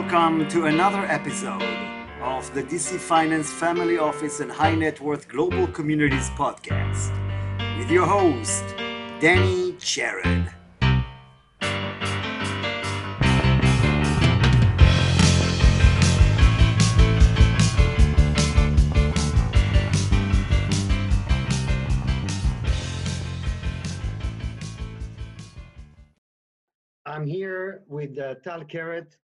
welcome to another episode of the DC Finance Family Office and High Net Worth Global Communities podcast with your host, Danny Sherrod. I'm here with uh, Tal Kerret,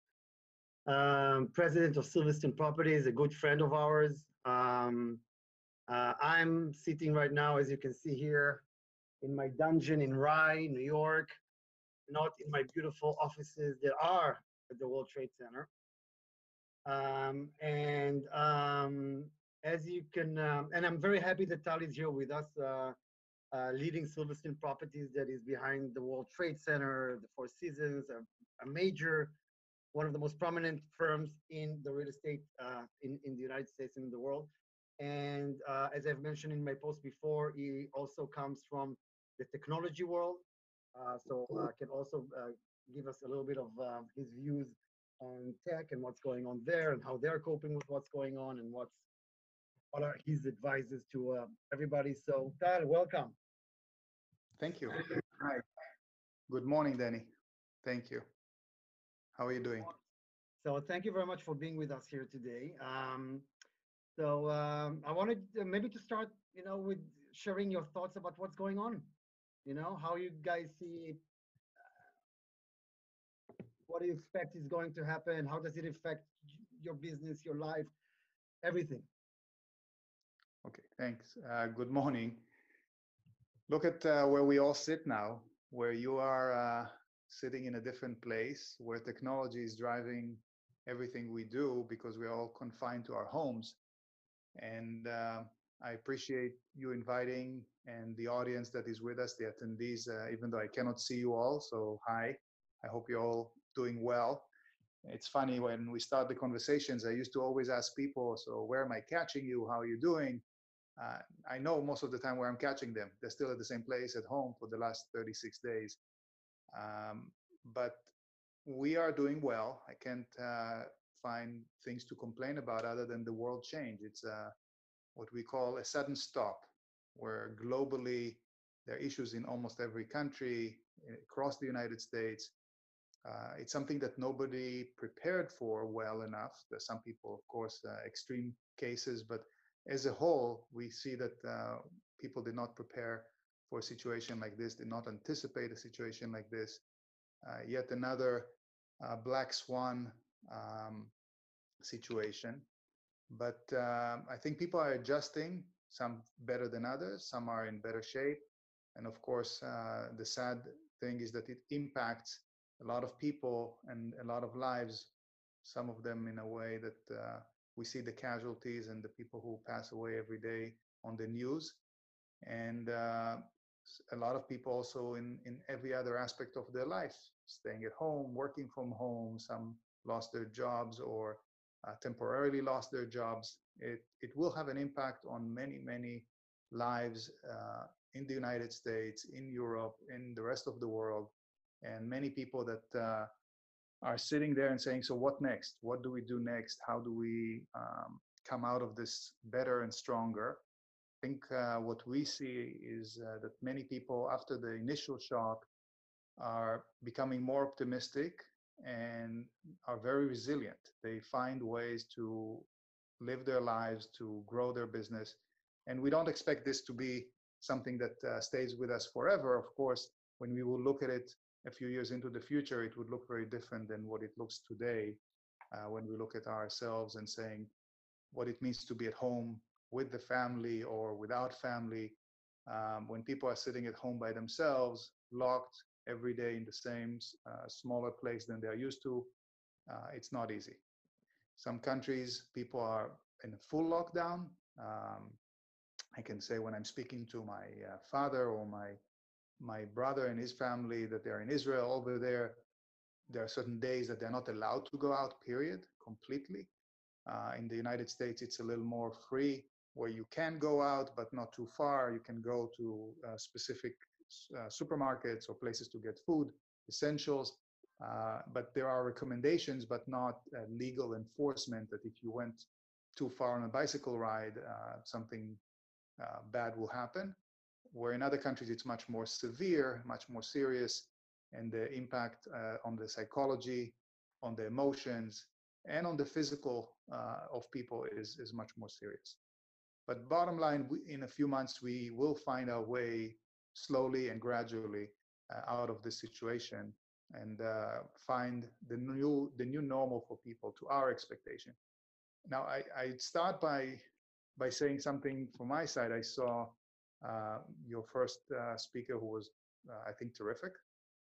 um, president of Silverstein Properties, a good friend of ours. Um, uh, I'm sitting right now, as you can see here, in my dungeon in Rye, New York, not in my beautiful offices that are at the World Trade Center. Um, and um, as you can, um, and I'm very happy that Tal is here with us. Uh, uh, leading Silverstein Properties that is behind the World Trade Center, the Four Seasons, a, a major, one of the most prominent firms in the real estate uh, in, in the United States and in the world. And uh, as I've mentioned in my post before, he also comes from the technology world. Uh, so uh, can also uh, give us a little bit of his views on tech and what's going on there and how they're coping with what's going on and what's what are his advices to uh, everybody. So, Tal, welcome. Thank you. Hi. Good morning, Danny. Thank you. How are you doing? So, thank you very much for being with us here today. Um, so, um, I wanted to, maybe to start, you know, with sharing your thoughts about what's going on. You know, how you guys see. Uh, what do you expect is going to happen? How does it affect your business, your life, everything? Okay, thanks. Uh, good morning. Look at uh, where we all sit now, where you are uh, sitting in a different place, where technology is driving everything we do because we're all confined to our homes. And uh, I appreciate you inviting and the audience that is with us, the attendees, uh, even though I cannot see you all. So, hi. I hope you're all doing well. It's funny when we start the conversations, I used to always ask people, So, where am I catching you? How are you doing? uh, I know most of the time where I'm catching them. They're still at the same place at home for the last 36 days. Um, but we are doing well. I can't uh, find things to complain about other than the world change. It's uh, what we call a sudden stop, where globally there are issues in almost every country eh, across the United States. Uh, it's something that nobody prepared for well enough. There's some people, of course, uh, extreme cases, but as a whole, we see that uh, people did not prepare for a situation like this, did not anticipate a situation like this. Uh, yet another uh, black swan um, situation. But um, I think people are adjusting, some better than others, some are in better shape. And of course, uh, the sad thing is that it impacts a lot of people and a lot of lives, some of them in a way that uh, we see the casualties and the people who pass away every day on the news and uh, a lot of people also in in every other aspect of their life staying at home working from home some lost their jobs or uh, temporarily lost their jobs it it will have an impact on many many lives uh, in the united states in europe in the rest of the world and many people that uh, are sitting there and saying, so what next? What do we do next? How do we um, come out of this better and stronger? Think uh, what we see is uh, that many people, after the initial shock, are becoming more optimistic and are very resilient. They find ways to live their lives, to grow their business. And we don't expect this to be something that uh, stays with us forever. Of course, when we will look at it a few years into the future, it would look very different than what it looks today uh, when we look at ourselves and saying what it means to be at home with the family or without family. Um, when people are sitting at home by themselves, locked every day in the same uh, smaller place than they're used to, uh, it's not easy. Some countries, people are in full lockdown. Um, I can say when I'm speaking to my uh, father or my my brother and his family that they're in Israel over there. There are certain days that they're not allowed to go out, period, completely. Uh, in the United States, it's a little more free where you can go out, but not too far. You can go to uh, specific uh, supermarkets or places to get food, essentials. Uh, but there are recommendations, but not uh, legal enforcement that if you went too far on a bicycle ride, uh, something uh, bad will happen. Where in other countries it's much more severe, much more serious, and the impact on the psychology, on the emotions, and on the physical of people is, is much more serious. But bottom line, we, in a few months, we will find our way slowly and gradually uh, out of this situation and uh, find the new the new normal for people to our expectation. Now, I, I start by by saying something from my side. I saw uh, your first uh, speaker, who was uh, I think terrific.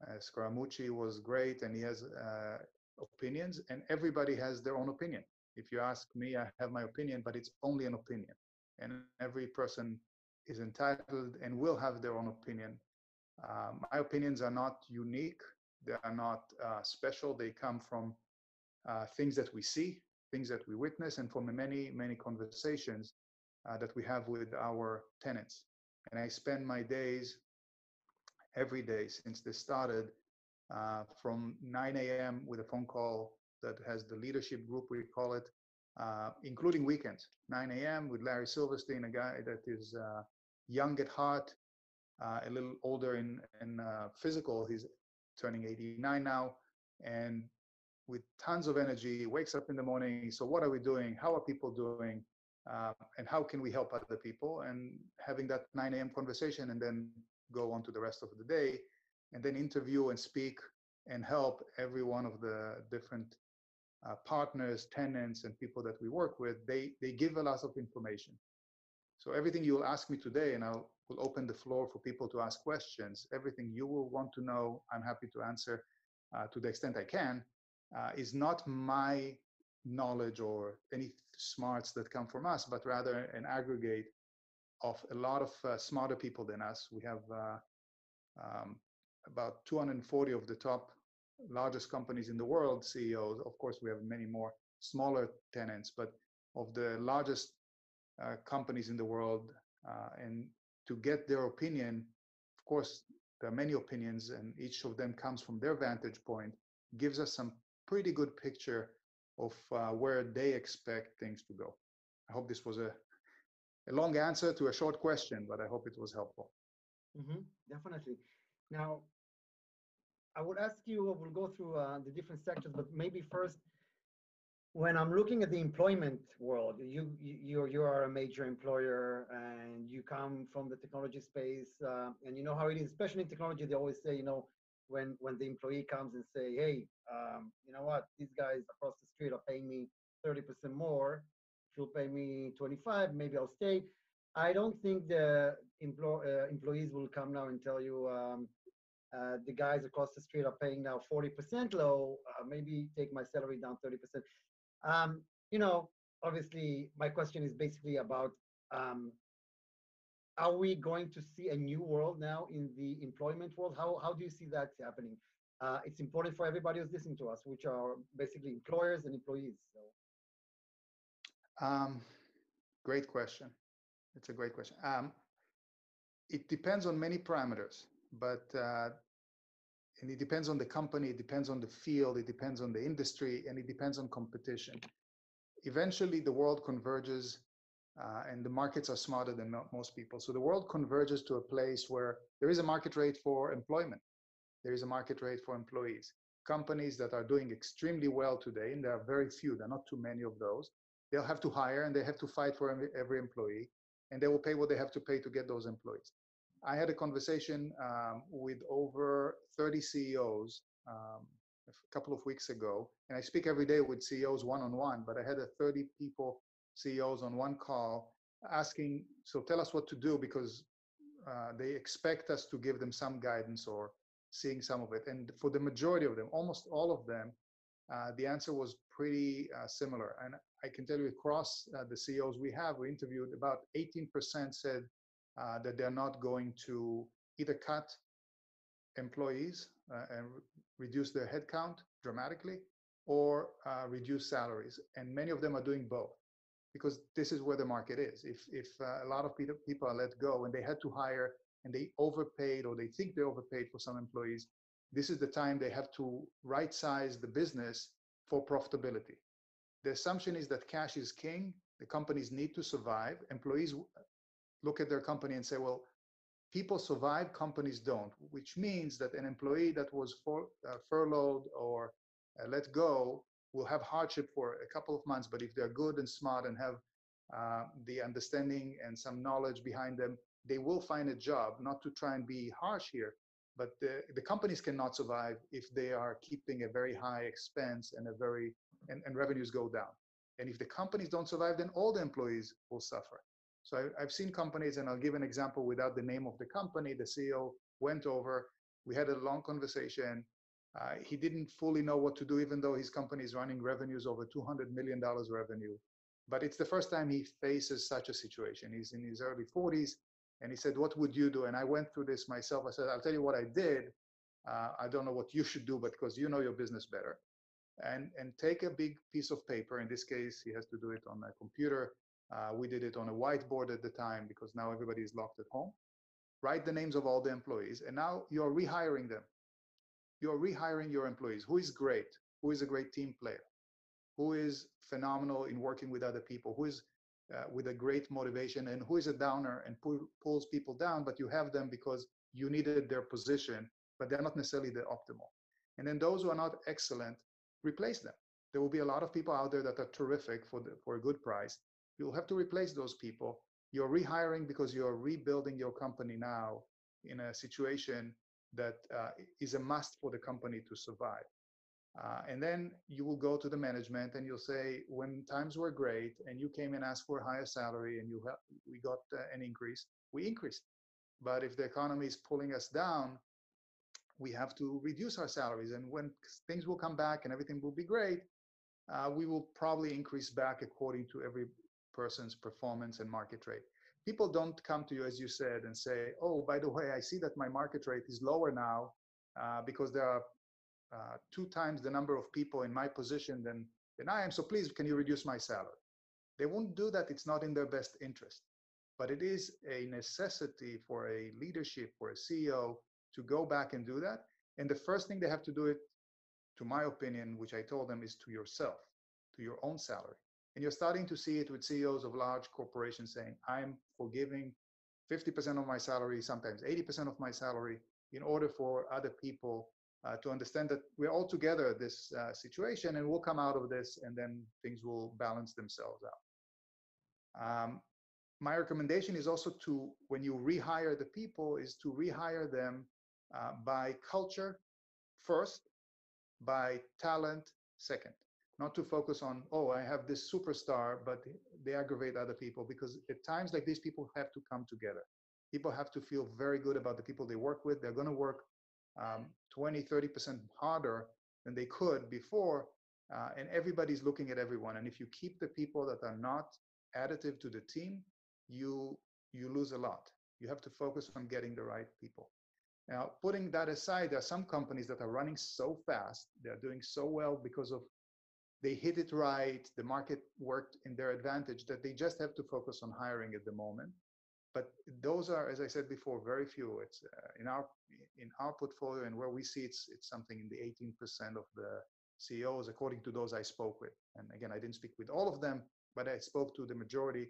Uh, Scaramucci was great, and he has opinions, and everybody has their own opinion. If you ask me, I have my opinion, but it's only an opinion, and every person is entitled and will have their own opinion. Um, my opinions are not unique they are not uh, special. They come from uh, things that we see, things that we witness, and from many, many conversations uh, that we have with our tenants. And I spend my days every day since this started uh, from 9 a.m. with a phone call that has the leadership group, we call it, uh, including weekends. 9 a.m. with Larry Silverstein, a guy that is uh, young at heart, a little older in, in physical. He's turning 89 now, and with tons of energy, wakes up in the morning. So, what are we doing? How are people doing? Uh, and how can we help other people? And having that 9 a.m. conversation, and then go on to the rest of the day, and then interview and speak and help every one of the different uh, partners, tenants, and people that we work with. They they give a lot of information. So everything you will ask me today, and I'll open the floor for people to ask questions. Everything you will want to know, I'm happy to answer uh, to the extent I can. Uh, is not my knowledge or any smarts that come from us, but rather an aggregate of a lot of uh, smarter people than us. We have uh, um, about 240 of the top largest companies in the world CEOs. Of course, we have many more smaller tenants, but of the largest uh, companies in the world, uh, and to get their opinion, of course, there are many opinions, and each of them comes from their vantage point, gives us some pretty good picture of uh, where they expect things to go. I hope this was a, a long answer to a short question, but I hope it was helpful. Mm-hmm, definitely. Now, I would ask you, we'll go through uh, the different sectors, but maybe first, when I'm looking at the employment world, you you you are a major employer and you come from the technology space, uh, and you know how it is, especially in technology. They always say, you know, when when the employee comes and say, hey, um, you know what, these guys across the street are paying me 30% more. If you'll pay me 25, maybe I'll stay. I don't think the empl- uh, employees will come now and tell you. Um, uh, the guys across the street are paying now 40% low. Uh, maybe take my salary down 30%. Um, you know, obviously, my question is basically about um, are we going to see a new world now in the employment world? How, how do you see that happening? Uh, it's important for everybody who's listening to us, which are basically employers and employees. So. Um, great question. It's a great question. Um, it depends on many parameters, but uh, and it depends on the company, it depends on the field, it depends on the industry, and it depends on competition. Eventually, the world converges, uh, and the markets are smarter than most people. So the world converges to a place where there is a market rate for employment, there is a market rate for employees. Companies that are doing extremely well today, and there are very few, there are not too many of those, they'll have to hire and they have to fight for every, every employee, and they will pay what they have to pay to get those employees. I had a conversation um, with over 30 CEOs um, a couple of weeks ago, and I speak every day with CEOs one on one, but I had a 30 people CEOs on one call asking, so tell us what to do because uh, they expect us to give them some guidance or seeing some of it. And for the majority of them, almost all of them, uh, the answer was pretty uh, similar. And I can tell you across uh, the CEOs we have, we interviewed about 18% said uh, that they're not going to either cut employees uh, and re- reduce their headcount dramatically or uh, reduce salaries. And many of them are doing both because this is where the market is. If, if uh, a lot of people, people are let go and they had to hire and they overpaid or they think they overpaid for some employees, this is the time they have to right size the business for profitability. The assumption is that cash is king. The companies need to survive. Employees look at their company and say, well, people survive, companies don't, which means that an employee that was uh, furloughed or uh, let go will have hardship for a couple of months. But if they're good and smart and have uh, the understanding and some knowledge behind them, they will find a job. Not to try and be harsh here, but the, the companies cannot survive if they are keeping a very high expense and a very and, and revenues go down. And if the companies don't survive, then all the employees will suffer. So I, have seen companies, and I'll give an example without the name of the company. The CEO went over, we had a long conversation. Uh, he didn't fully know what to do, even though his company is running revenues over $200 million revenue. But it's the first time he faces such a situation. He's in his early 40s, and he said, What would you do? And I went through this myself. I said, I'll tell you what I did. Uh, I don't know what you should do, but because you know your business better. And, and take a big piece of paper. In this case, he has to do it on a computer uh, we did it on a whiteboard at the time because now everybody is locked at home. Write the names of all the employees, and now you're rehiring them. You're rehiring your employees. Who is great? Who is a great team player? Who is phenomenal in working with other people? Who is uh, with a great motivation? And who is a downer and pull, pulls people down, but you have them because you needed their position, but they're not necessarily the optimal. And then those who are not excellent, replace them. There will be a lot of people out there that are terrific for, the, for a good price, you'll have to replace those people. You're rehiring because you're rebuilding your company now in a situation that uh, is a must for the company to survive. Uh, and then you will go to the management and you'll say, when times were great and you came and asked for a higher salary and you we got uh, an increase, we increased. But if the economy is pulling us down, we have to reduce our salaries. And when things will come back and everything will be great, uh, we will probably increase back according to every person's performance and market rate. People don't come to you, as you said, and say, oh, by the way, I see that my market rate is lower now uh, because there are uh, two times the number of people in my position than, than I am. So please, can you reduce my salary? They won't do that. It's not in their best interest. But it is a necessity for a leadership, for a CEO to go back and do that. And the first thing they have to do it, to my opinion, which I told them, is to yourself, to your own salary. And you're starting to see it with CEOs of large corporations saying, I'm forgiving 50% of my salary, sometimes 80% of my salary, in order for other people uh, to understand that we're all together this uh, situation and we'll come out of this and then things will balance themselves out. Um, my recommendation is also to, when you rehire the people, is to rehire them uh, by culture first, by talent second not to focus on oh i have this superstar but they aggravate other people because at times like these people have to come together. People have to feel very good about the people they work with. They're going to work um, 20 30% harder than they could before uh, and everybody's looking at everyone. And if you keep the people that are not additive to the team you you lose a lot. You have to focus on getting the right people. Now putting that aside there are some companies that are running so fast they're doing so well because of they hit it right, the market worked in their advantage, that they just have to focus on hiring at the moment. But those are, as I said before, very few. It's uh, in our in our portfolio and where we see it's it's something in the 18% of the CEOs, according to those I spoke with. And again, I didn't speak with all of them, but I spoke to the majority,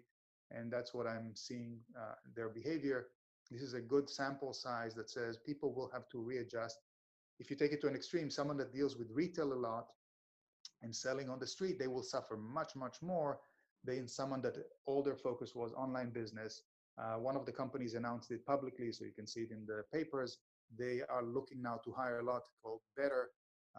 and that's what I'm seeing uh, their behavior. This is a good sample size that says people will have to readjust. If you take it to an extreme, someone that deals with retail a lot and selling on the street, they will suffer much, much more than someone that all their focus was online business. Uh, one of the companies announced it publicly, so you can see it in the papers. They are looking now to hire a lot called Better,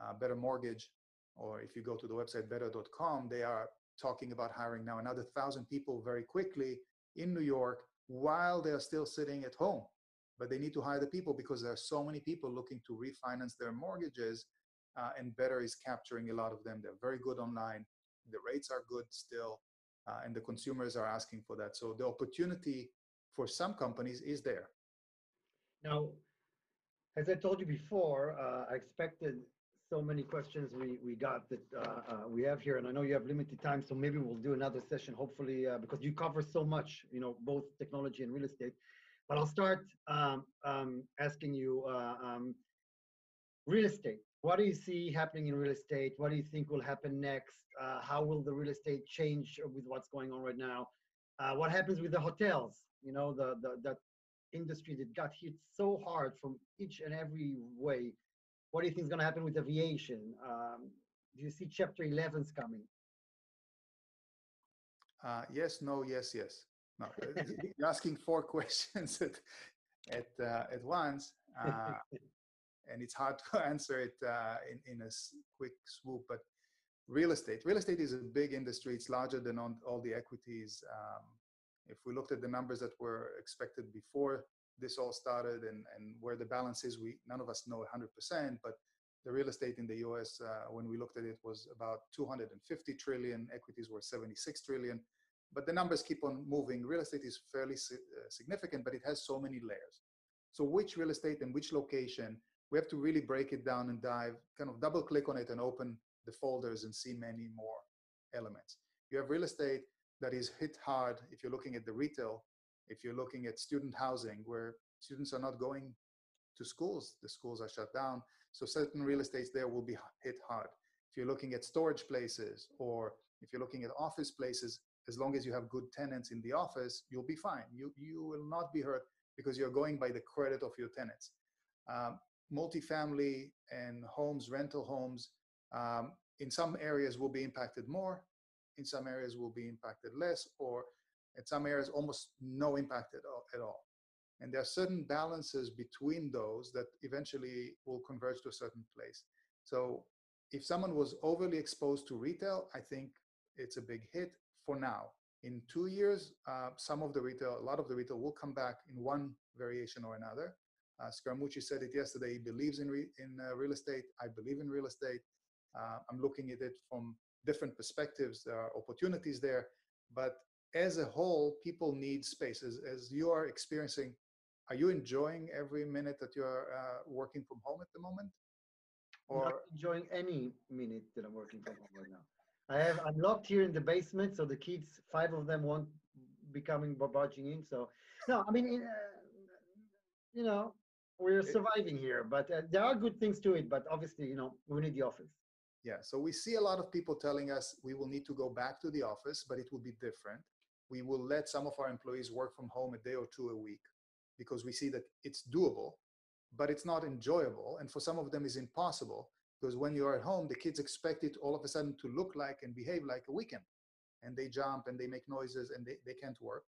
uh, Better Mortgage, or if you go to the website better.com, they are talking about hiring now another thousand people very quickly in New York while they're still sitting at home. But they need to hire the people because there are so many people looking to refinance their mortgages uh, and Better is capturing a lot of them. They're very good online. The rates are good still, uh, and the consumers are asking for that. So the opportunity for some companies is there. Now, as I told you before, uh, I expected so many questions we, we got that uh, uh, we have here, and I know you have limited time, so maybe we'll do another session, hopefully, uh, because you cover so much, you know, both technology and real estate. But I'll start um, um, asking you, um, real estate. What do you see happening in real estate? What do you think will happen next? Uh, how will the real estate change with what's going on right now? Uh, what happens with the hotels? You know, the, the that industry that got hit so hard from each and every way. What do you think is going to happen with aviation? Um, do you see Chapter 11s coming? Uh, yes, no, yes, yes. No, you're asking four questions at at, uh, at once, uh, and it's hard to answer it uh, in in a quick swoop. But real estate, real estate is a big industry. It's larger than all the equities. Um, if we looked at the numbers that were expected before this all started and, and where the balance is, we none of us know 100%, but the real estate in the US, uh, when we looked at it, was about 250 trillion. Equities were 76 trillion. But the numbers keep on moving. Real estate is fairly si uh, significant, but it has so many layers. So which real estate and which location, we have to really break it down and dive, kind of double click on it and open the folders and see many more elements. You have real estate that is hit hard if you're looking at the retail, if you're looking at student housing, where students are not going to schools, the schools are shut down. So certain real estates there will be hit hard. If you're looking at storage places or if you're looking at office places, as long as you have good tenants in the office, you'll be fine. You, you will not be hurt because you're going by the credit of your tenants. Um, multifamily and homes, rental homes, um, in some areas will be impacted more, in some areas will be impacted less, or in some areas almost no impact at all. At all. And there are certain balances between those that eventually will converge to a certain place. So if someone was overly exposed to retail, I think it's a big hit for now. In two years, uh, some of the retail, a lot of the retail will come back in one variation or another. Uh, Scaramucci said it yesterday. He believes in re- in uh, real estate. I believe in real estate. Uh, I'm looking at it from different perspectives. There are opportunities there, but as a whole, people need space. As, as you are experiencing, are you enjoying every minute that you're uh, working from home at the moment? Or not enjoying any minute that I'm working from home right now. I have I'm locked here in the basement, so the kids, five of them, won't be coming barging in. So, no, I mean, uh, you know, we're surviving here, but uh, there are good things to it. But obviously, you know, we need the office. Yeah, so we see a lot of people telling us we will need to go back to the office, but it will be different. We will let some of our employees work from home a day or two a week because we see that it's doable, but it's not enjoyable. And for some of them, is impossible because when you're at home, the kids expect it all of a sudden to look like and behave like a weekend. And they jump and they make noises and they, they can't work,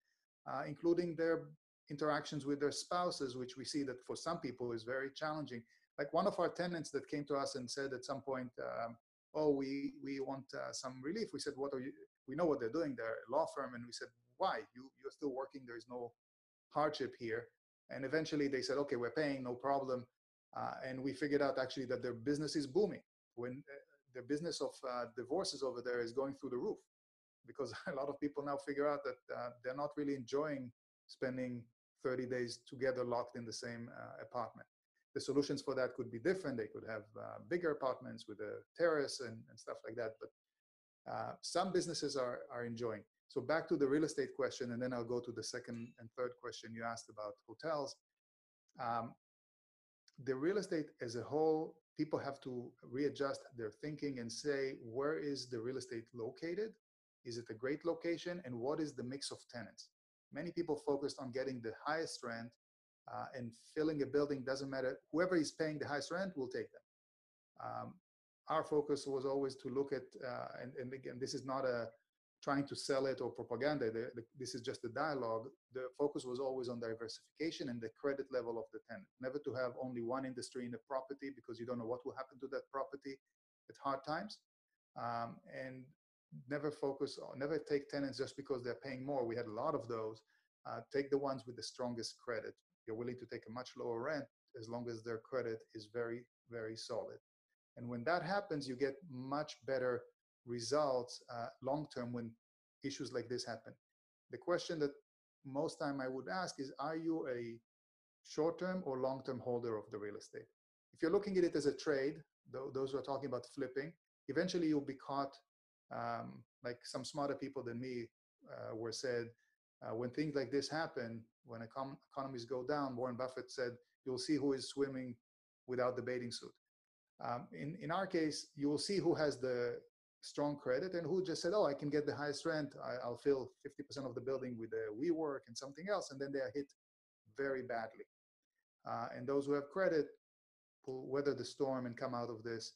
uh, including their interactions with their spouses, which we see that for some people is very challenging. Like one of our tenants that came to us and said at some point, um, "Oh, we we want uh, some relief." We said, "What are you?" We know what they're doing. They're a law firm, and we said, "Why? You you're still working. There is no hardship here." And eventually they said, "Okay, we're paying, no problem." Uh, and we figured out actually that their business is booming. When uh, the business of uh, divorces over there is going through the roof, because a lot of people now figure out that uh, they're not really enjoying spending 30 days together locked in the same uh, apartment. The solutions for that could be different. They could have uh, bigger apartments with a terrace and, and stuff like that. But some businesses are, are enjoying. So back to the real estate question, and then I'll go to the second and third question you asked about hotels. Um, the real estate as a whole, people have to readjust their thinking and say, where is the real estate located? Is it a great location? And what is the mix of tenants? Many people focused on getting the highest rent uh, and filling a building doesn't matter. Whoever is paying the highest rent will take them. Um, our focus was always to look at, uh, and, and again, this is not a trying to sell it or propaganda. The, the, this is just a dialogue. The focus was always on diversification and the credit level of the tenant. Never to have only one industry in the property because you don't know what will happen to that property at hard times. Um, and never focus on, never take tenants just because they're paying more. We had a lot of those. Uh, take the ones with the strongest credit. You're willing to take a much lower rent as long as their credit is very, very solid. And when that happens, you get much better results uh, long term when issues like this happen. The question that most time I would ask is, are you a short term or long term holder of the real estate? If you're looking at it as a trade, those who are talking about flipping, eventually you'll be caught um, like some smarter people than me uh, were said, uh, when things like this happen, when econ- economies go down, Warren Buffett said, you'll see who is swimming without the bathing suit. Um, in, in our case, you will see who has the strong credit and who just said, oh, I can get the highest rent. I, will fill 50% of the building with a WeWork and something else. And then they are hit very badly. Uh, and those who have credit will weather the storm and come out of this,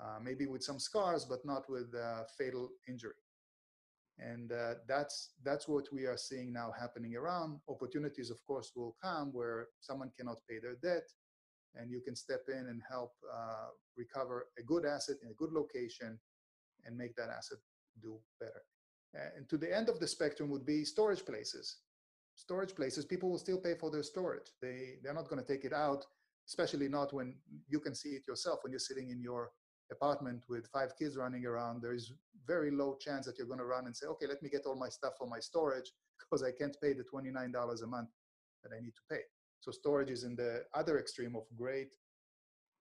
uh, maybe with some scars, but not with uh, fatal injury. And uh, that's that's what we are seeing now happening around. Opportunities, of course, will come where someone cannot pay their debt, and you can step in and help uh, recover a good asset in a good location and make that asset do better. And to the end of the spectrum would be storage places. Storage places, people will still pay for their storage. They, they're not going to take it out, especially not when you can see it yourself when you're sitting in your apartment with five kids running around. There is very low chance that you're going to run and say, okay, let me get all my stuff for my storage because I can't pay the $29 a month that I need to pay. So storage is in the other extreme of great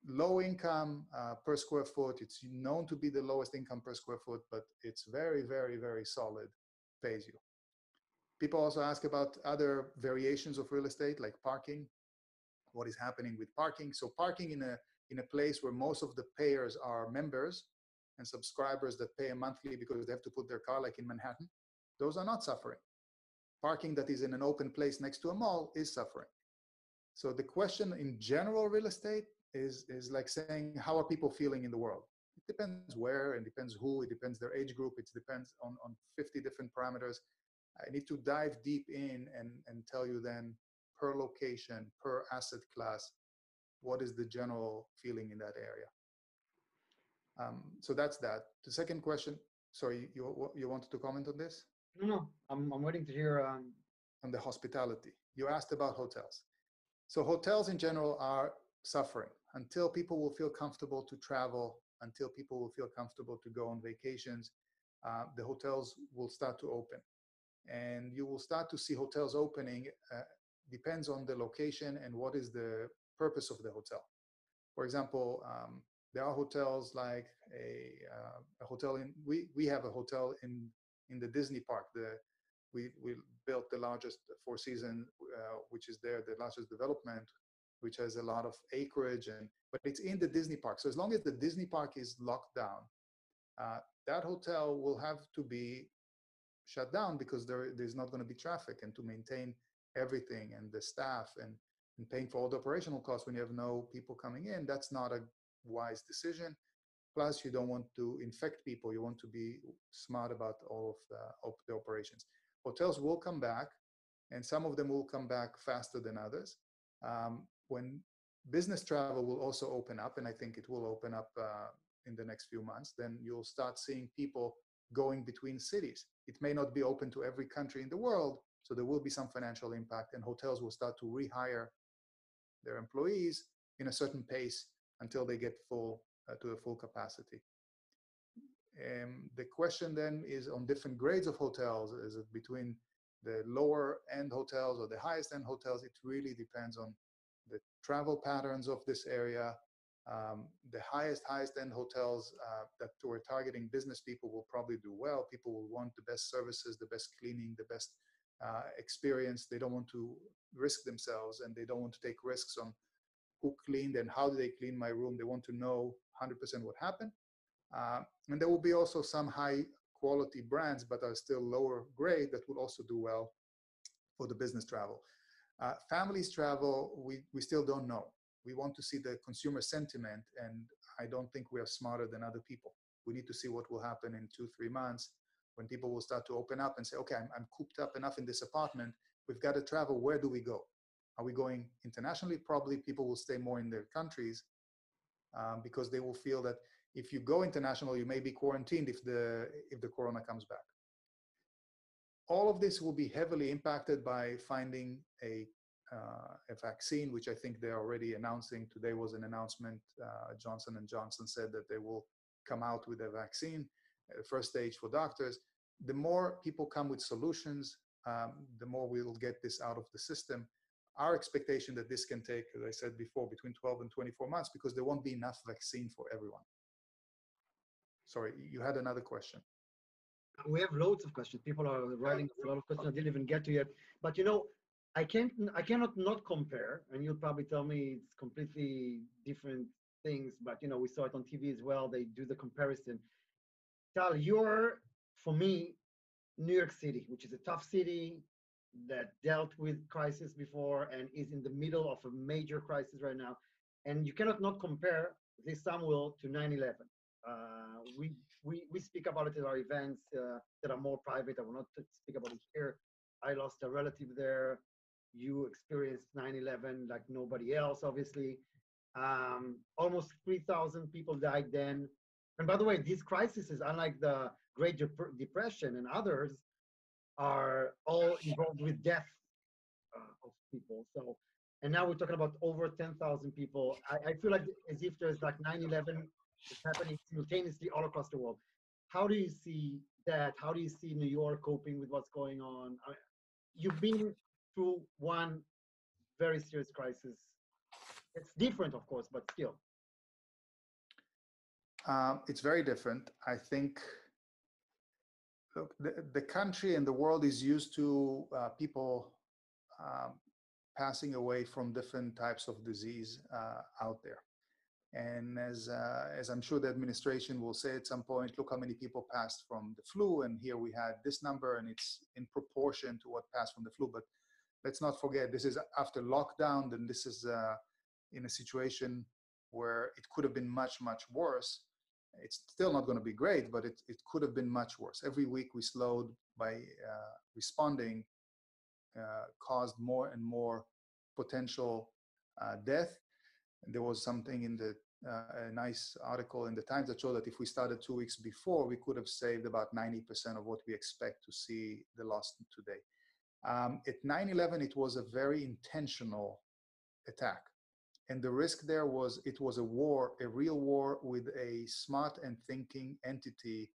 low income uh, per square foot. It's known to be the lowest income per square foot, but it's very, very, very solid, pays you. People also ask about other variations of real estate like parking. What is happening with parking? So parking in a in a place where most of the payers are members and subscribers that pay monthly because they have to put their car like in Manhattan, those are not suffering. Parking that is in an open place next to a mall is suffering. So the question in general real estate is, is like saying, how are people feeling in the world? It depends where, and depends who, it depends their age group, it depends on, on 50 different parameters. I need to dive deep in and, and tell you then per location, per asset class, what is the general feeling in that area. Um, so that's that. The second question, sorry, you, you wanted to comment on this? No, no, I'm, I'm waiting to hear. Um... On the hospitality. You asked about hotels. So hotels in general are suffering until people will feel comfortable to travel, until people will feel comfortable to go on vacations, uh, the hotels will start to open. And you will start to see hotels opening, uh, depends on the location and what is the purpose of the hotel. For example, um, there are hotels like a, uh, a hotel in, we, we have a hotel in, in the Disney park. The, we, we built the largest Four Season, uh, which is there, the largest development which has a lot of acreage and but it's in the Disney park. So as long as the Disney park is locked down, uh, that hotel will have to be shut down because there, there's not going to be traffic and to maintain everything and the staff and, and paying for all the operational costs when you have no people coming in, that's not a wise decision. Plus, you don't want to infect people. You want to be smart about all of the, of the operations. Hotels will come back, and some of them will come back faster than others. Um, when business travel will also open up, and I think it will open up uh, in the next few months, then you'll start seeing people going between cities. It may not be open to every country in the world, so there will be some financial impact, and hotels will start to rehire their employees in a certain pace until they get full uh, to a full capacity. Um, the question then is on different grades of hotels. Is it between the lower end hotels or the highest end hotels? It really depends on the travel patterns of this area. Um, the highest, highest end hotels uh, that we're targeting business people will probably do well. People will want the best services, the best cleaning, the best uh, experience. They don't want to risk themselves and they don't want to take risks on who cleaned and how did they clean my room. They want to know 100% what happened. Uh, and there will be also some high quality brands, but are still lower grade that will also do well for the business travel. Uh, families travel, we, we still don't know. We want to see the consumer sentiment, and I don't think we are smarter than other people. We need to see what will happen in two, three months when people will start to open up and say, okay, I'm, I'm cooped up enough in this apartment. We've got to travel. Where do we go? Are we going internationally? Probably people will stay more in their countries um, because they will feel that if you go international, you may be quarantined if the if the corona comes back all of this will be heavily impacted by finding a, uh, a vaccine, which I think they're already announcing. Today was an announcement. Uh, Johnson Johnson said that they will come out with a vaccine, first stage for doctors. The more people come with solutions, um, the more we will get this out of the system. Our expectation that this can take, as I said before, between 12 and 24 months because there won't be enough vaccine for everyone. Sorry, you had another question we have loads of questions. People are writing a lot of questions I didn't even get to yet. But you know, I can't, I cannot not compare, and you'll probably tell me it's completely different things, but you know, we saw it on TV as well. They do the comparison. Tal, you're for me, New York City, which is a tough city that dealt with crisis before and is in the middle of a major crisis right now. And you cannot not compare this Samuel to 9/11. Uh, we, we we speak about it at our events uh, that are more private. I will not speak about it here. I lost a relative there. You experienced 9/11 like nobody else, obviously. Um, almost 3,000 people died then. And by the way, these crises, unlike the Great Dep- Depression and others, are all involved with death uh, of people. So, and now we're talking about over 10,000 people. I, I, feel like as if there's like 9/11 is happening simultaneously all across the world. How do you see that? How do you see New York coping with what's going on? I, you've been through one very serious crisis. It's different, of course, but still. Um, it's very different. I think look, the, the country and the world is used to uh, people um, passing away from different types of disease uh, out there. And as, uh, as I'm sure the administration will say at some point, look how many people passed from the flu, and here we had this number, and it's in proportion to what passed from the flu. But let's not forget, this is after lockdown, and this is uh, in a situation where it could have been much, much worse it's still not going to be great, but it, it could have been much worse. Every week we slowed by uh, responding, uh, caused more and more potential uh, death. And there was something in the uh, a nice article in the Times that showed that if we started two weeks before, we could have saved about 90% of what we expect to see the loss today. Um, at 9/11, it was a very intentional attack and the risk there was it was a war, a real war with a smart and thinking entity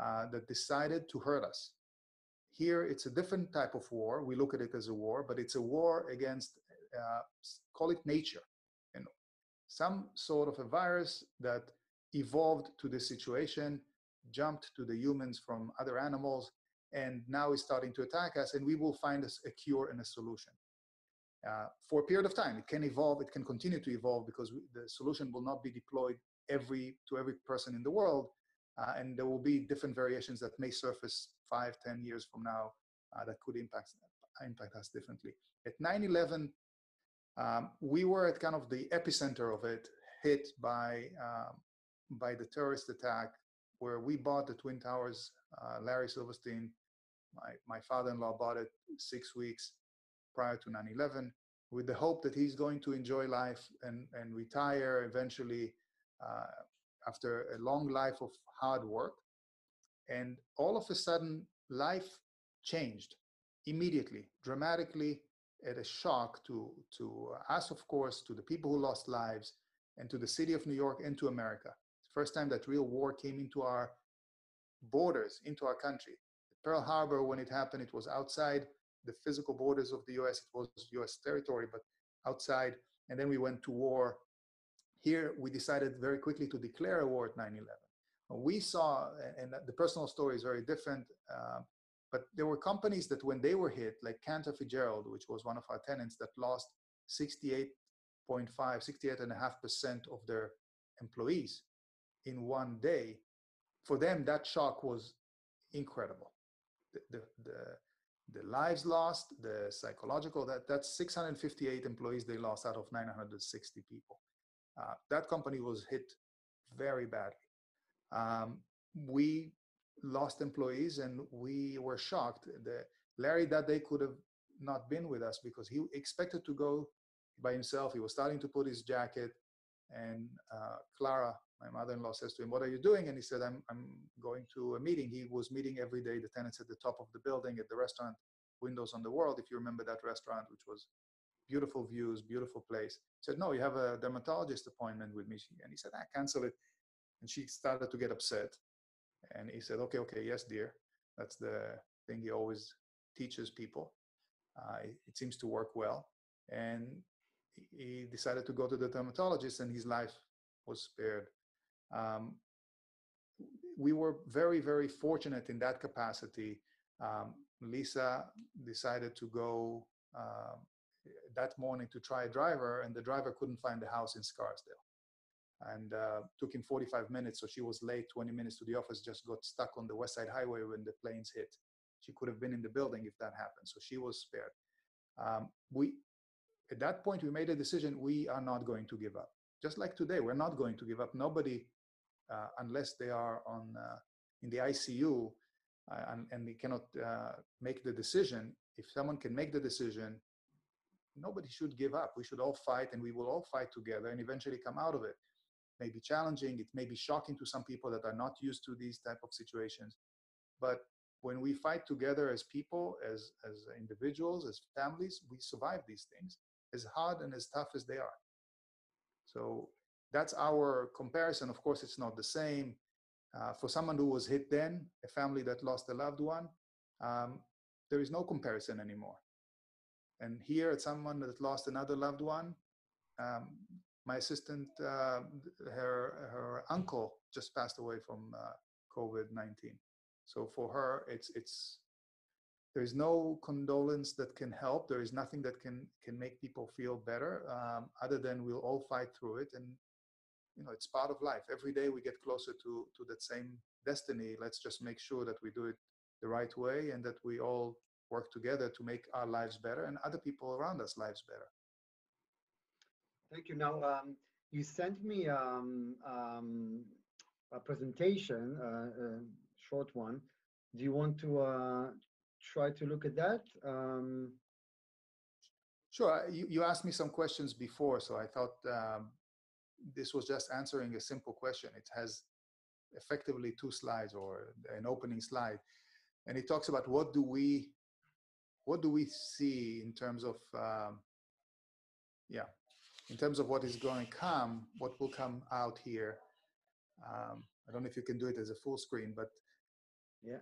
uh, that decided to hurt us. Here, it's a different type of war. We look at it as a war, but it's a war against, uh, call it nature, you know, some sort of a virus that evolved to this situation, jumped to the humans from other animals, and now is starting to attack us, and we will find a, a cure and a solution uh, for a period of time. It can evolve, it can continue to evolve because the solution will not be deployed every to every person in the world. Uh, and there will be different variations that may surface five, ten years from now uh, that could impact, impact us differently. At 9-11, um, we were at kind of the epicenter of it, hit by, um, by the terrorist attack where we bought the Twin Towers. Uh, Larry Silverstein, my, my father-in-law bought it six weeks prior to 9-11 with the hope that he's going to enjoy life and, and retire eventually uh, after a long life of hard work. And all of a sudden, life changed immediately, dramatically, at a shock to, to us, of course, to the people who lost lives, and to the city of New York and to America. First time that real war came into our borders, into our country. Pearl Harbor, when it happened, it was outside the physical borders of the US. It was US territory, but outside. And then we went to war. Here, we decided very quickly to declare a war at 9 11. We saw, and the personal story is very different, uh, but there were companies that when they were hit, like Cantor Fitzgerald, which was one of our tenants, that lost 68.5, 68.5% of their employees in one day. For them, that shock was incredible. The, the, the, the lives lost, the psychological, that, that's 658 employees they lost out of 960 people. Uh, that company was hit very badly. Um, we lost employees and we were shocked. The, Larry that day could have not been with us because he expected to go by himself. He was starting to put his jacket and uh, Klara, my mother-in-law says to him, what are you doing? And he said, I'm, I'm going to a meeting. He was meeting every day the tenants at the top of the building at the restaurant, Windows on the World, if you remember that restaurant, which was beautiful views, beautiful place. He said, no, you have a dermatologist appointment with me. And he said, I ah, cancel it. And she started to get upset. And he said, okay, okay, yes, dear. That's the thing he always teaches people. Uh, it, it seems to work well. And he decided to go to the dermatologist and his life was spared. Um, we were very, very fortunate in that capacity. Um, Lisa decided to go uh, that morning to try a driver, and the driver couldn't find the house in Scarsdale. and uh, took him 45 minutes. So she was late 20 minutes to the office, just got stuck on the West Side Highway when the planes hit. She could have been in the building if that happened. So she was spared. Um, we, at that point, we made a decision we are not going to give up. Just like today, we're not going to give up. Nobody, unless they are on uh, in the ICU uh, and, and they cannot uh, make the decision, if someone can make the decision, nobody should give up. We should all fight and we will all fight together and eventually come out of it may be challenging it may be shocking to some people that are not used to these type of situations but when we fight together as people as as individuals as families we survive these things as hard and as tough as they are so that's our comparison of course it's not the same uh, for someone who was hit then a family that lost a loved one um, there is no comparison anymore and here it's someone that lost another loved one um, my assistant, uh, her her uncle just passed away from uh, COVID-19. So for her, it's it's there is no condolence that can help. There is nothing that can can make people feel better, um, other than we'll all fight through it. And you know, it's part of life. Every day we get closer to to that same destiny. Let's just make sure that we do it the right way and that we all work together to make our lives better and other people around us lives better. Thank you. Now, um, you sent me um, um, a presentation, uh, a short one. Do you want to uh, try to look at that? Um, sure. You, you asked me some questions before, so I thought um, this was just answering a simple question. It has effectively two slides or an opening slide, and it talks about what do we what do we see in terms of um, yeah in terms of what is going to come, what will come out here. Um, I don't know if you can do it as a full screen, but yeah,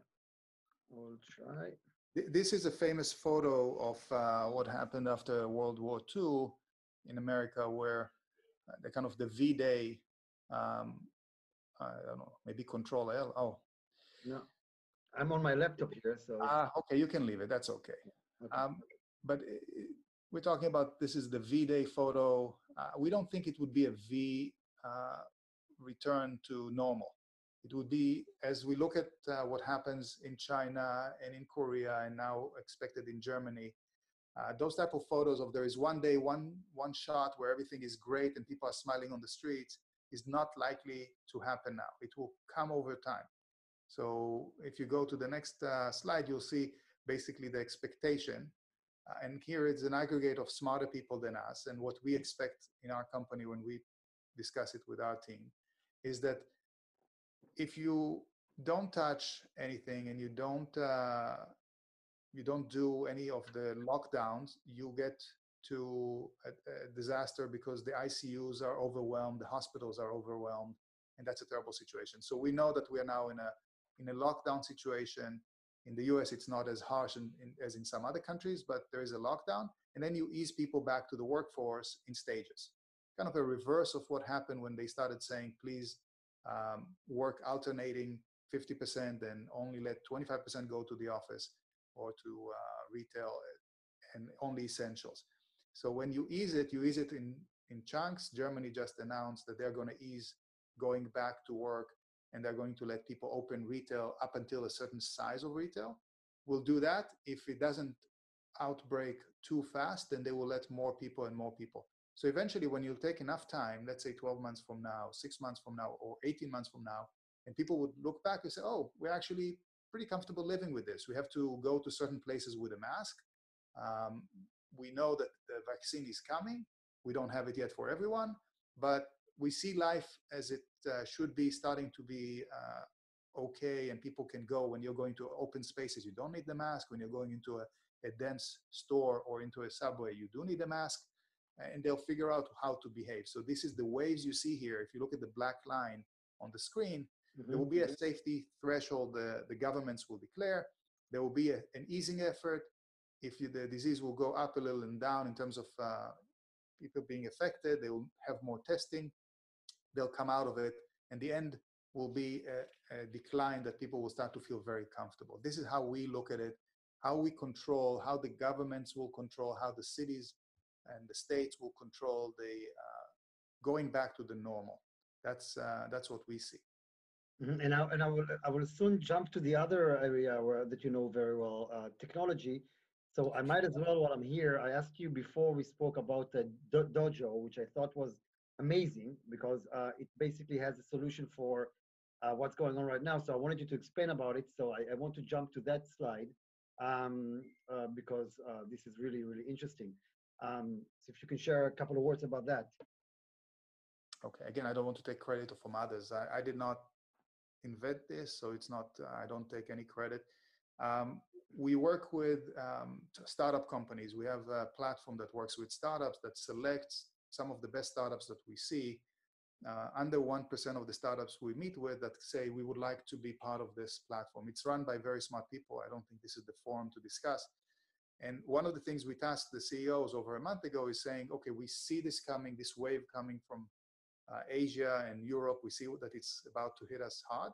we'll try. This is a famous photo of uh, what happened after World War II in America, where the kind of the V-Day, um, I don't know, maybe Control L. Oh, no, I'm on my laptop here, so. Ah, okay, you can leave it. That's okay. okay. Um, but we're talking about this is the V-Day photo. Uh, we don't think it would be a V uh, return to normal. It would be, as we look at uh, what happens in China and in Korea and now expected in Germany, uh, those type of photos of there is one day, one, one shot where everything is great and people are smiling on the streets is not likely to happen now. It will come over time. So if you go to the next uh, slide, you'll see basically the expectation uh, and here it's an aggregate of smarter people than us. And what we expect in our company when we discuss it with our team is that if you don't touch anything and you don't uh, you don't do any of the lockdowns, you get to a, a, disaster because the ICUs are overwhelmed, the hospitals are overwhelmed, and that's a terrible situation. So we know that we are now in a in a lockdown situation. In the US, it's not as harsh in, in, as in some other countries, but there is a lockdown. And then you ease people back to the workforce in stages. Kind of a reverse of what happened when they started saying, please um, work alternating 50% and only let 25% go to the office or to uh, retail and only essentials. So when you ease it, you ease it in, in chunks. Germany just announced that they're going to ease going back to work and they're going to let people open retail up until a certain size of retail. We'll do that. If it doesn't outbreak too fast, then they will let more people and more people. So eventually, when you take enough time, let's say 12 months from now, six months from now, or 18 months from now, and people would look back and say, oh, we're actually pretty comfortable living with this. We have to go to certain places with a mask. Um, we know that the vaccine is coming. We don't have it yet for everyone, but we see life as it uh, should be starting to be uh, okay and people can go when you're going to open spaces you don't need the mask when you're going into a, a dense store or into a subway you do need a mask and they'll figure out how to behave so this is the waves you see here if you look at the black line on the screen mm-hmm. there will be a safety threshold the, the governments will declare. There will be a, an easing effort. If you, the disease will go up a little and down in terms of uh, people being affected they will have more testing. They'll come out of it. And the end will be a, a, decline that people will start to feel very comfortable. This is how we look at it how we control how the governments will control how the cities and the states will control the uh, going back to the normal. That's uh, that's what we see. Mm-hmm. And I, and I will I will soon jump to the other area where that you know very well, uh, technology. So I might as well, while I'm here, I asked you before we spoke about the Do- Dojo, which I thought was amazing because uh, it basically has a solution for uh, what's going on right now. So I wanted you to explain about it. So I, I want to jump to that slide um, uh, because uh, this is really, really interesting. Um, so if you can share a couple of words about that. Okay. Again, I don't want to take credit from others. I, I did not invent this, so it's not. I don't take any credit. Um, we work with um, startup companies. We have a platform that works with startups that selects some of the best startups that we see. Uh, under 1% of the startups we meet with that say we would like to be part of this platform. It's run by very smart people. I don't think this is the forum to discuss. And one of the things we tasked the CEOs over a month ago is saying, okay, we see this coming, this wave coming from uh, Asia and Europe. We see that it's about to hit us hard.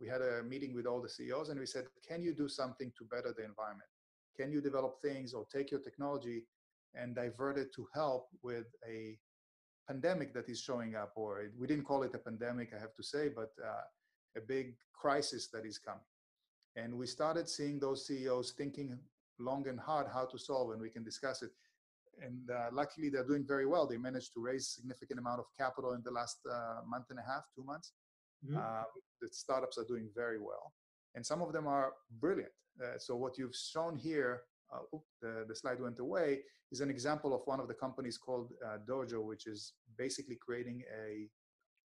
We had a meeting with all the CEOs and we said, can you do something to better the environment? Can you develop things or take your technology and divert it to help with a pandemic that is showing up? Or we didn't call it a pandemic, I have to say, but uh, a big crisis that is coming. And we started seeing those CEOs thinking long and hard how to solve, and we can discuss it. And uh, luckily, they're doing very well. They managed to raise significant amount of capital in the last uh, month and a half, two months. Mm-hmm. Uh, the startups are doing very well, and some of them are brilliant. Uh, so what you've shown here, uh, the, the, slide went away, is an example of one of the companies called uh, Dojo, which is basically creating a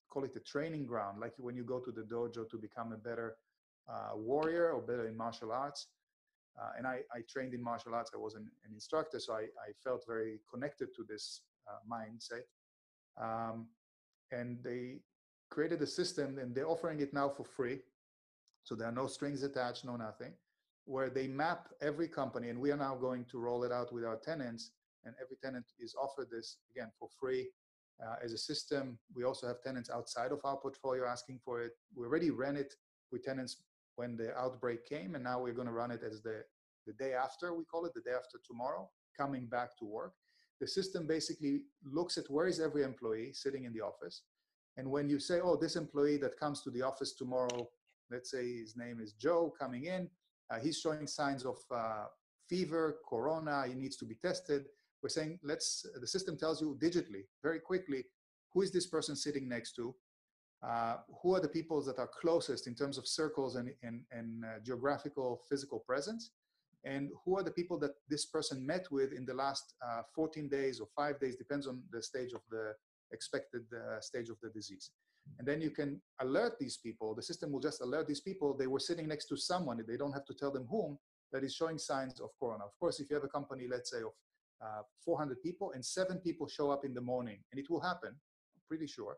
call it a training ground, like when you go to the dojo to become a better warrior or better in martial arts uh, and I, I, trained in martial arts. I was an, an instructor, so I, I, felt very connected to this uh, mindset. Um, and they created a system, and they're offering it now for free. So there are no strings attached, no nothing, where they map every company, and we are now going to roll it out with our tenants. And every tenant is offered this again for free uh, as a system. We also have tenants outside of our portfolio asking for it. We already ran it with tenants when the outbreak came, and now we're going to run it as the, the day after, we call it, the day after tomorrow, coming back to work. The system basically looks at where is every employee sitting in the office. And when you say, oh, this employee that comes to the office tomorrow, let's say his name is Joe coming in, uh, he's showing signs of uh, fever, corona, he needs to be tested. We're saying, let's, the system tells you digitally, very quickly, who is this person sitting next to? Uh, who are the peoples that are closest in terms of circles and, and, and uh, geographical physical presence? And who are the people that this person met with in the last uh, 14 days or five days depends on the stage of the expected uh, stage of the disease. And then you can alert these people. The system will just alert these people. They were sitting next to someone. They don't have to tell them whom that is showing signs of corona. Of course if you have a company let's say of uh, 400 people and seven people show up in the morning and it will happen I'm pretty sure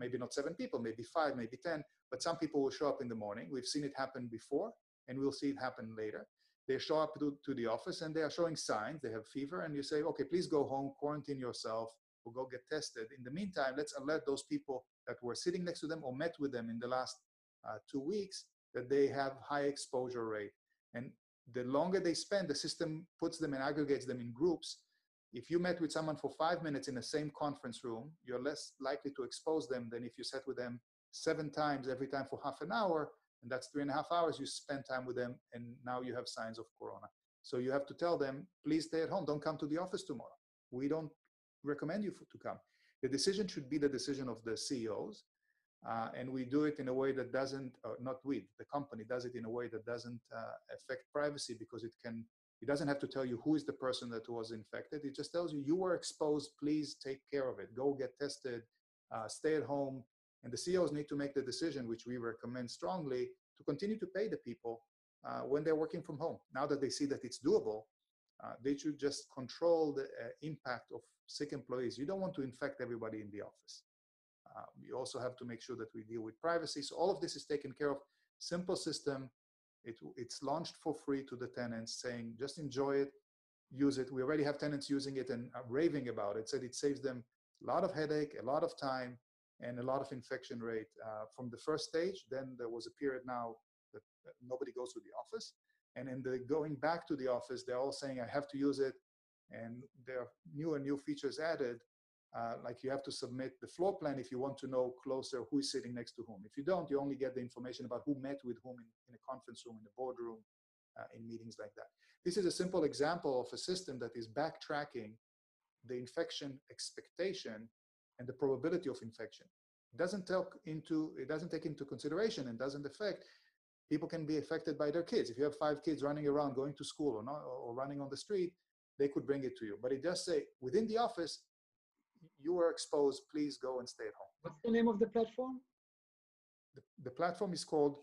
maybe not seven people, maybe five, maybe 10, but some people will show up in the morning. We've seen it happen before, and we'll see it happen later. They show up to, to the office and they are showing signs. They have fever, and you say, okay, please go home, quarantine yourself, or go get tested. In the meantime, let's alert those people that were sitting next to them or met with them in the last uh, two weeks that they have high exposure rate. And the longer they spend, the system puts them and aggregates them in groups if you met with someone for five minutes in the same conference room, you're less likely to expose them than if you sat with them seven times every time for half an hour, and that's three and a half hours you spend time with them, and now you have signs of corona. So you have to tell them, please stay at home, don't come to the office tomorrow. We don't recommend you to come. The decision should be the decision of the CEOs, uh, and we do it in a way that doesn't, not we, the company does it in a way that doesn't uh, affect privacy because it can it doesn't have to tell you who is the person that was infected. It just tells you you were exposed. Please take care of it. Go get tested. Uh, stay at home. And the CEOs need to make the decision, which we recommend strongly, to continue to pay the people uh, when they're working from home. Now that they see that it's doable, uh, they should just control the uh, impact of sick employees. You don't want to infect everybody in the office. Uh, you also have to make sure that we deal with privacy. So all of this is taken care of. Simple system, it, it's launched for free to the tenants, saying just enjoy it, use it. We already have tenants using it and raving about it. Said it saves them a lot of headache, a lot of time, and a lot of infection rate uh, from the first stage. Then there was a period now that nobody goes to the office, and in the going back to the office, they're all saying I have to use it, and there are new and new features added. Uh, like you have to submit the floor plan if you want to know closer who is sitting next to whom. If you don't, you only get the information about who met with whom in, in a conference room, in a boardroom, uh, in meetings like that. This is a simple example of a system that is backtracking the infection expectation and the probability of infection. It doesn't take into it doesn't take into consideration and doesn't affect people can be affected by their kids. If you have five kids running around going to school or not or running on the street, they could bring it to you. But it does say within the office, you are exposed, please go and stay at home. What's the name of the platform? The, the platform is called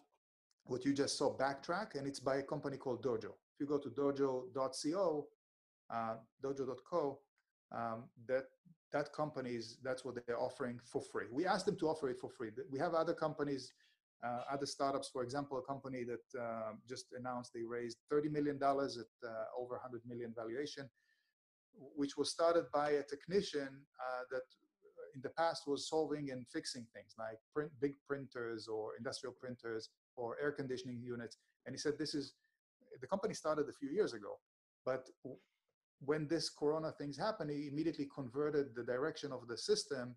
what you just saw, Backtrack, and it's by a company called Dojo. If you go to dojo.co, uh, dojo.co, um, that that company is that's what they're offering for free. We asked them to offer it for free. We have other companies, uh, other startups. For example, a company that uh, just announced they raised 30 million dollars at uh, over 100 million valuation which was started by a technician uh, that in the past was solving and fixing things like print, big printers or industrial printers or air conditioning units. And he said, this is, the company started a few years ago, but when this corona things happened, he immediately converted the direction of the system.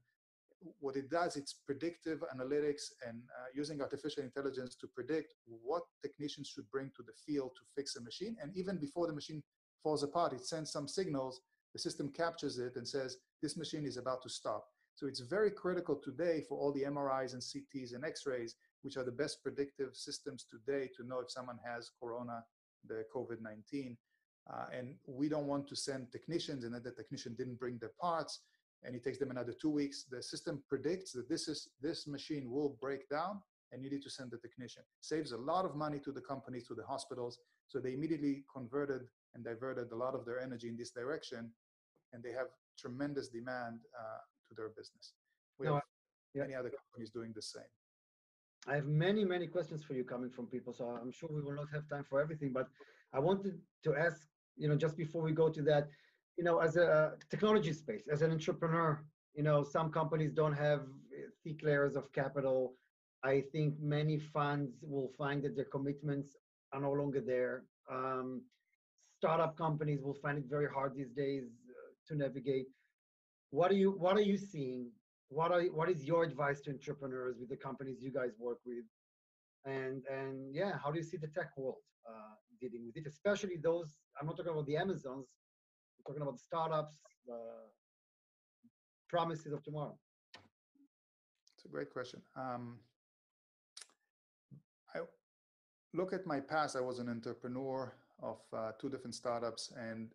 What it does, it's predictive analytics and uh, using artificial intelligence to predict what technicians should bring to the field to fix a machine. And even before the machine falls apart, it sends some signals the system captures it and says, this machine is about to stop. So it's very critical today for all the MRIs and CTs and X-rays, which are the best predictive systems today to know if someone has corona, the COVID-19. Uh, and we don't want to send technicians and then the technician didn't bring their parts and it takes them another two weeks. The system predicts that this is this machine will break down and you need to send the technician. Saves a lot of money to the companies, to the hospitals. So they immediately converted and diverted a lot of their energy in this direction, and they have tremendous demand uh, to their business. We no, have yeah. many other companies doing the same. I have many, many questions for you coming from people, so I'm sure we will not have time for everything. But I wanted to ask, you know, just before we go to that, you know, as a technology space, as an entrepreneur, you know, some companies don't have thick layers of capital. I think many funds will find that their commitments are no longer there. Um, startup companies will find it very hard these days uh, to navigate. What are you What are you seeing? What are What is your advice to entrepreneurs with the companies you guys work with? And and yeah, how do you see the tech world uh, dealing with it? Especially those. I'm not talking about the Amazons. I'm talking about the startups, the promises of tomorrow. It's a great question. Um, I look at my past. I was an entrepreneur of uh, two different startups. And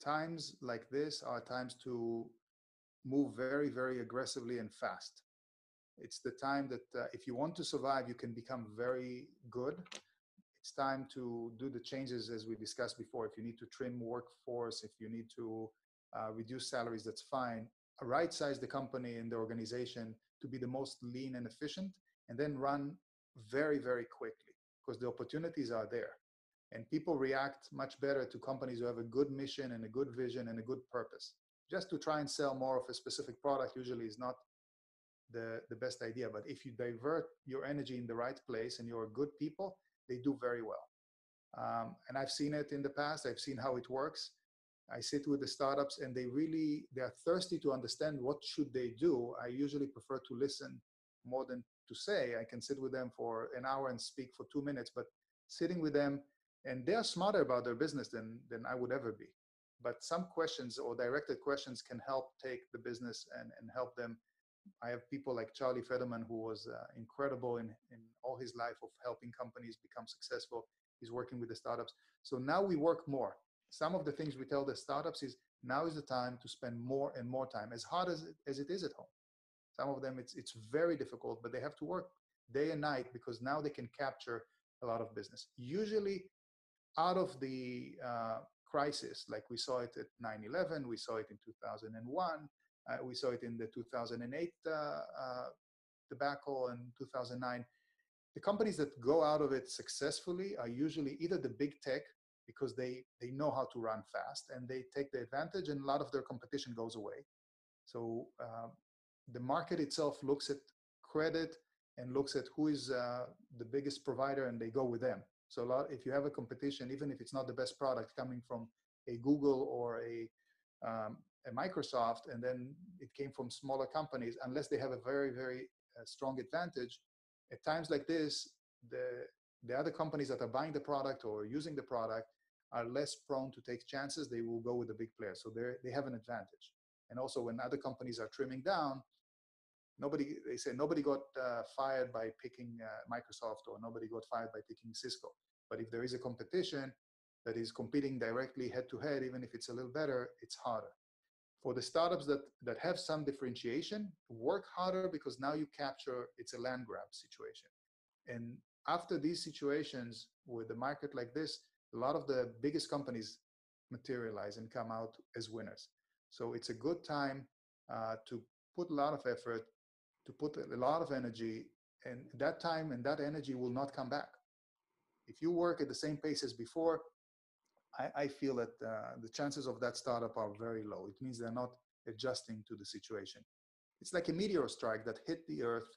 times like this are times to move very, very aggressively and fast. It's the time that uh, if you want to survive, you can become very good. It's time to do the changes as we discussed before. If you need to trim workforce, if you need to uh, reduce salaries, that's fine. Right size the company and the organization to be the most lean and efficient, and then run very, very quickly because the opportunities are there and people react much better to companies who have a good mission and a good vision and a good purpose. Just to try and sell more of a specific product usually is not the, the best idea. But if you divert your energy in the right place and you're good people, they do very well. Um, and I've seen it in the past. I've seen how it works. I sit with the startups and they really, they are thirsty to understand what should they do. I usually prefer to listen more than to say. I can sit with them for an hour and speak for two minutes, but sitting with them and they are smarter about their business than than I would ever be. But some questions or directed questions can help take the business and, and help them. I have people like Charlie Federman, who was uh, incredible in, in all his life of helping companies become successful. He's working with the startups. So now we work more. Some of the things we tell the startups is now is the time to spend more and more time, as hard as it, as it is at home. Some of them, it's, it's very difficult, but they have to work day and night because now they can capture a lot of business. Usually out of the uh, crisis, like we saw it at 9-11, we saw it in 2001, uh, we saw it in the 2008 uh, uh, debacle and 2009. The companies that go out of it successfully are usually either the big tech because they, they know how to run fast and they take the advantage and a lot of their competition goes away. So uh, the market itself looks at credit and looks at who is uh, the biggest provider and they go with them. So a lot, if you have a competition, even if it's not the best product coming from a Google or a, um, a Microsoft and then it came from smaller companies, unless they have a very, very uh, strong advantage, at times like this, the, the other companies that are buying the product or using the product are less prone to take chances. They will go with the big players. So they have an advantage. And also when other companies are trimming down, nobody, they say nobody got uh, fired by picking uh, Microsoft or nobody got fired by picking Cisco. But if there is a competition that is competing directly head to head, even if it's a little better, it's harder. For the startups that, that have some differentiation, work harder because now you capture, it's a land grab situation. And after these situations with a market like this, a lot of the biggest companies materialize and come out as winners. So it's a good time uh, to put a lot of effort, to put a lot of energy, and that time and that energy will not come back. If you work at the same pace as before, I, I feel that uh, the chances of that startup are very low. It means they're not adjusting to the situation. It's like a meteor strike that hit the earth.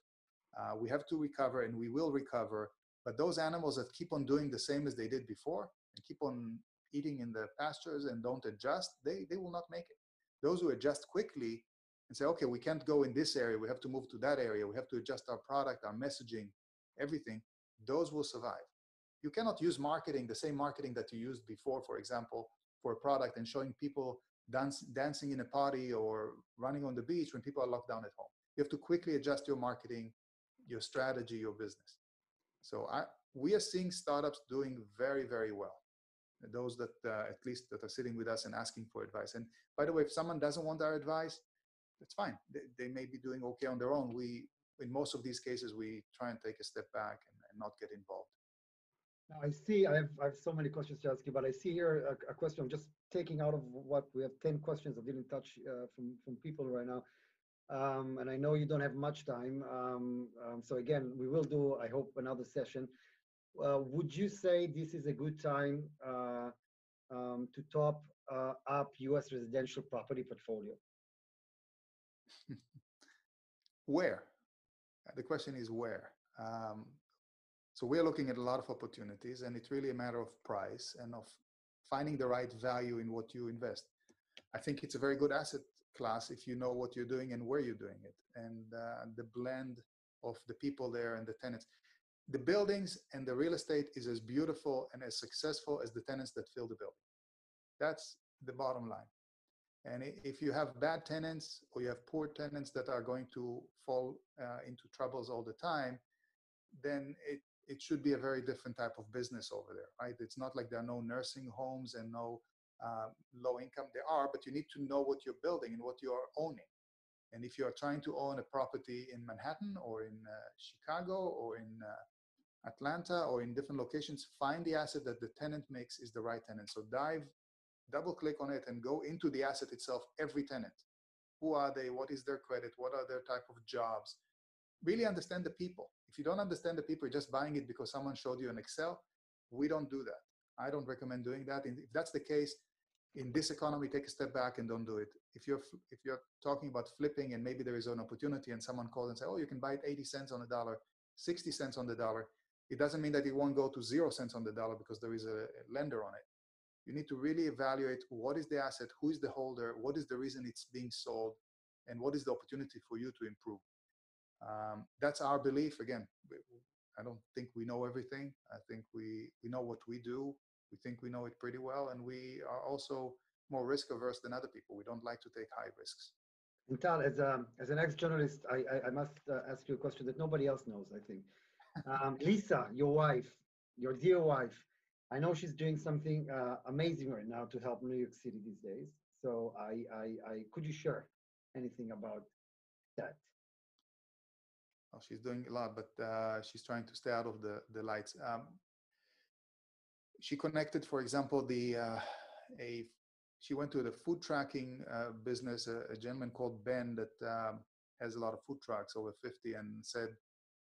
Uh, we have to recover and we will recover. But those animals that keep on doing the same as they did before and keep on eating in the pastures and don't adjust, they, they will not make it. Those who adjust quickly and say, okay, we can't go in this area, we have to move to that area, we have to adjust our product, our messaging, everything, those will survive. You cannot use marketing, the same marketing that you used before, for example, for a product and showing people dance, dancing in a party or running on the beach when people are locked down at home. You have to quickly adjust your marketing, your strategy, your business. So I, we are seeing startups doing very, very well. Those that uh, at least that are sitting with us and asking for advice. And by the way, if someone doesn't want our advice, that's fine. They, they may be doing okay on their own. We, in most of these cases, we try and take a step back and, and not get involved. Now I see, I have, I have so many questions to ask you, but I see here a, a question. I'm just taking out of what we have 10 questions I didn't touch uh, from, from people right now. Um, and I know you don't have much time. Um, um, so again, we will do, I hope, another session. Uh, would you say this is a good time uh, um, to top uh, up U.S. residential property portfolio? where? The question is where. Um, so we're looking at a lot of opportunities, and it's really a matter of price and of finding the right value in what you invest. I think it's a very good asset class if you know what you're doing and where you're doing it, and uh, the blend of the people there and the tenants. The buildings and the real estate is as beautiful and as successful as the tenants that fill the building. That's the bottom line. And if you have bad tenants or you have poor tenants that are going to fall uh, into troubles all the time, then it, it should be a very different type of business over there, right? It's not like there are no nursing homes and no uh, low income. There are, but you need to know what you're building and what you are owning. And if you are trying to own a property in Manhattan or in uh, Chicago or in uh, Atlanta or in different locations, find the asset that the tenant makes is the right tenant. So dive double click on it and go into the asset itself, every tenant. Who are they? What is their credit? What are their type of jobs? Really understand the people. If you don't understand the people, you're just buying it because someone showed you an Excel. We don't do that. I don't recommend doing that. if that's the case, in this economy, take a step back and don't do it. If you're if you're talking about flipping and maybe there is an opportunity and someone calls and say, oh, you can buy it 80 cents on the dollar, 60 cents on the dollar, it doesn't mean that it won't go to zero cents on the dollar because there is a lender on it you need to really evaluate what is the asset, who is the holder, what is the reason it's being sold, and what is the opportunity for you to improve. Um, that's our belief. Again, I don't think we know everything. I think we, we know what we do. We think we know it pretty well, and we are also more risk averse than other people. We don't like to take high risks. And Tal, as, a, as an ex-journalist, I, I, I must uh, ask you a question that nobody else knows, I think. Um, Lisa, your wife, your dear wife, I know she's doing something uh, amazing right now to help New York City these days. So I, I, I could you share anything about that? Well, she's doing a lot, but uh, she's trying to stay out of the the lights. Um, she connected, for example, the uh, a she went to the food tracking uh, business, a, a, gentleman called Ben that um, has a lot of food trucks over 50, and said,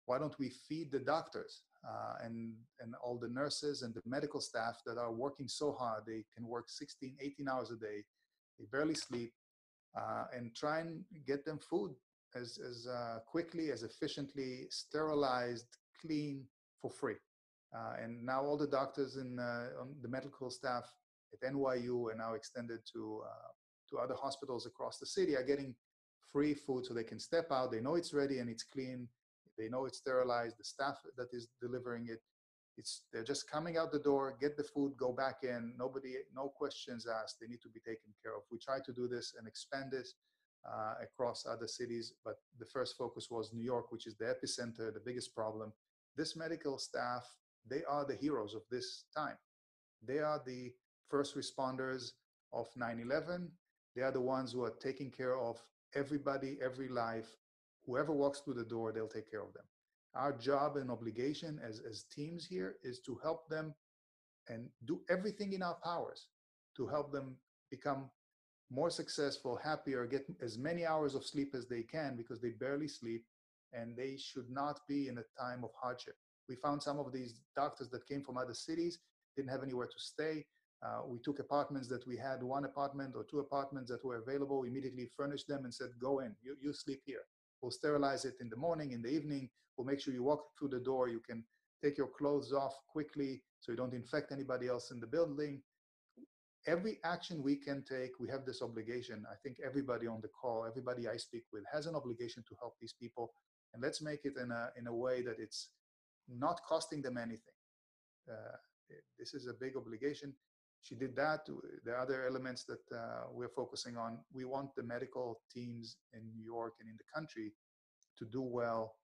"Why don't we feed the doctors?" Uh, and, and all the nurses and the medical staff that are working so hard. They can work 16, 18 hours a day. They barely sleep uh, and try and get them food as, as uh, quickly, as efficiently, sterilized, clean for free. Uh, and now all the doctors and uh, the medical staff at NYU are now extended to uh, to other hospitals across the city are getting free food so they can step out. They know it's ready and it's clean. They know it's sterilized. The staff that is delivering it, it's they're just coming out the door, get the food, go back in. Nobody, no questions asked. They need to be taken care of. We try to do this and expand this uh, across other cities, but the first focus was New York, which is the epicenter, the biggest problem. This medical staff, they are the heroes of this time. They are the first responders of 9 11. They are the ones who are taking care of everybody, every life. Whoever walks through the door, they'll take care of them. Our job and obligation as, as teams here is to help them and do everything in our powers to help them become more successful, happier, get as many hours of sleep as they can because they barely sleep and they should not be in a time of hardship. We found some of these doctors that came from other cities, didn't have anywhere to stay. Uh, we took apartments that we had one apartment or two apartments that were available, immediately furnished them and said, go in, you, you sleep here. We'll sterilize it in the morning, in the evening. We'll make sure you walk through the door. You can take your clothes off quickly so you don't infect anybody else in the building. Every action we can take, we have this obligation. I think everybody on the call, everybody I speak with has an obligation to help these people. And let's make it in a, in a way that it's not costing them anything. Uh, this is a big obligation she did that. The other elements that uh, we're focusing on, we want the medical teams in New York and in the country to do well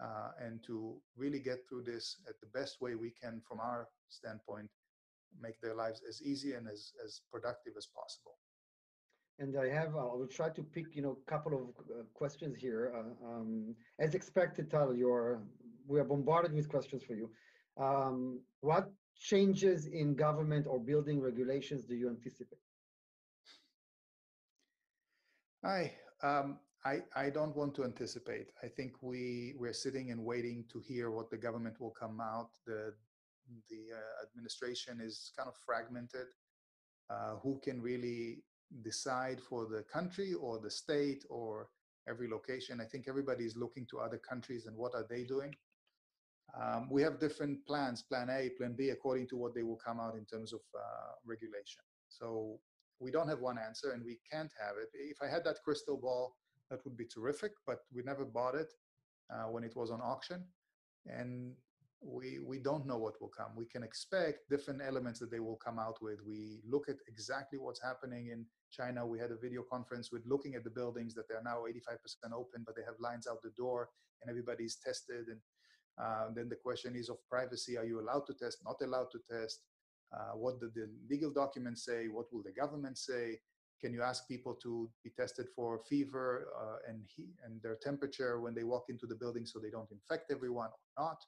uh, and to really get through this at the best way we can from our standpoint, make their lives as easy and as, as productive as possible. And I have, uh, I will try to pick, you know, a couple of uh, questions here. Uh, um, as expected, Tal, you're, we are bombarded with questions for you. Um, what changes in government or building regulations do you anticipate? Um, I, I don't want to anticipate. I think we we're sitting and waiting to hear what the government will come out. The the uh, administration is kind of fragmented. Uh, who can really decide for the country or the state or every location? I think everybody is looking to other countries and what are they doing. Um, we have different plans, plan A, plan B, according to what they will come out in terms of uh, regulation. So we don't have one answer and we can't have it. If I had that crystal ball, that would be terrific, but we never bought it uh, when it was on auction. And we, we don't know what will come. We can expect different elements that they will come out with. We look at exactly what's happening in China. We had a video conference with looking at the buildings that they're now 85% open, but they have lines out the door and everybody's tested. And uh, then the question is of privacy. Are you allowed to test, not allowed to test? Uh, what did the legal documents say? What will the government say? Can you ask people to be tested for fever uh, and, and their temperature when they walk into the building so they don't infect everyone or not?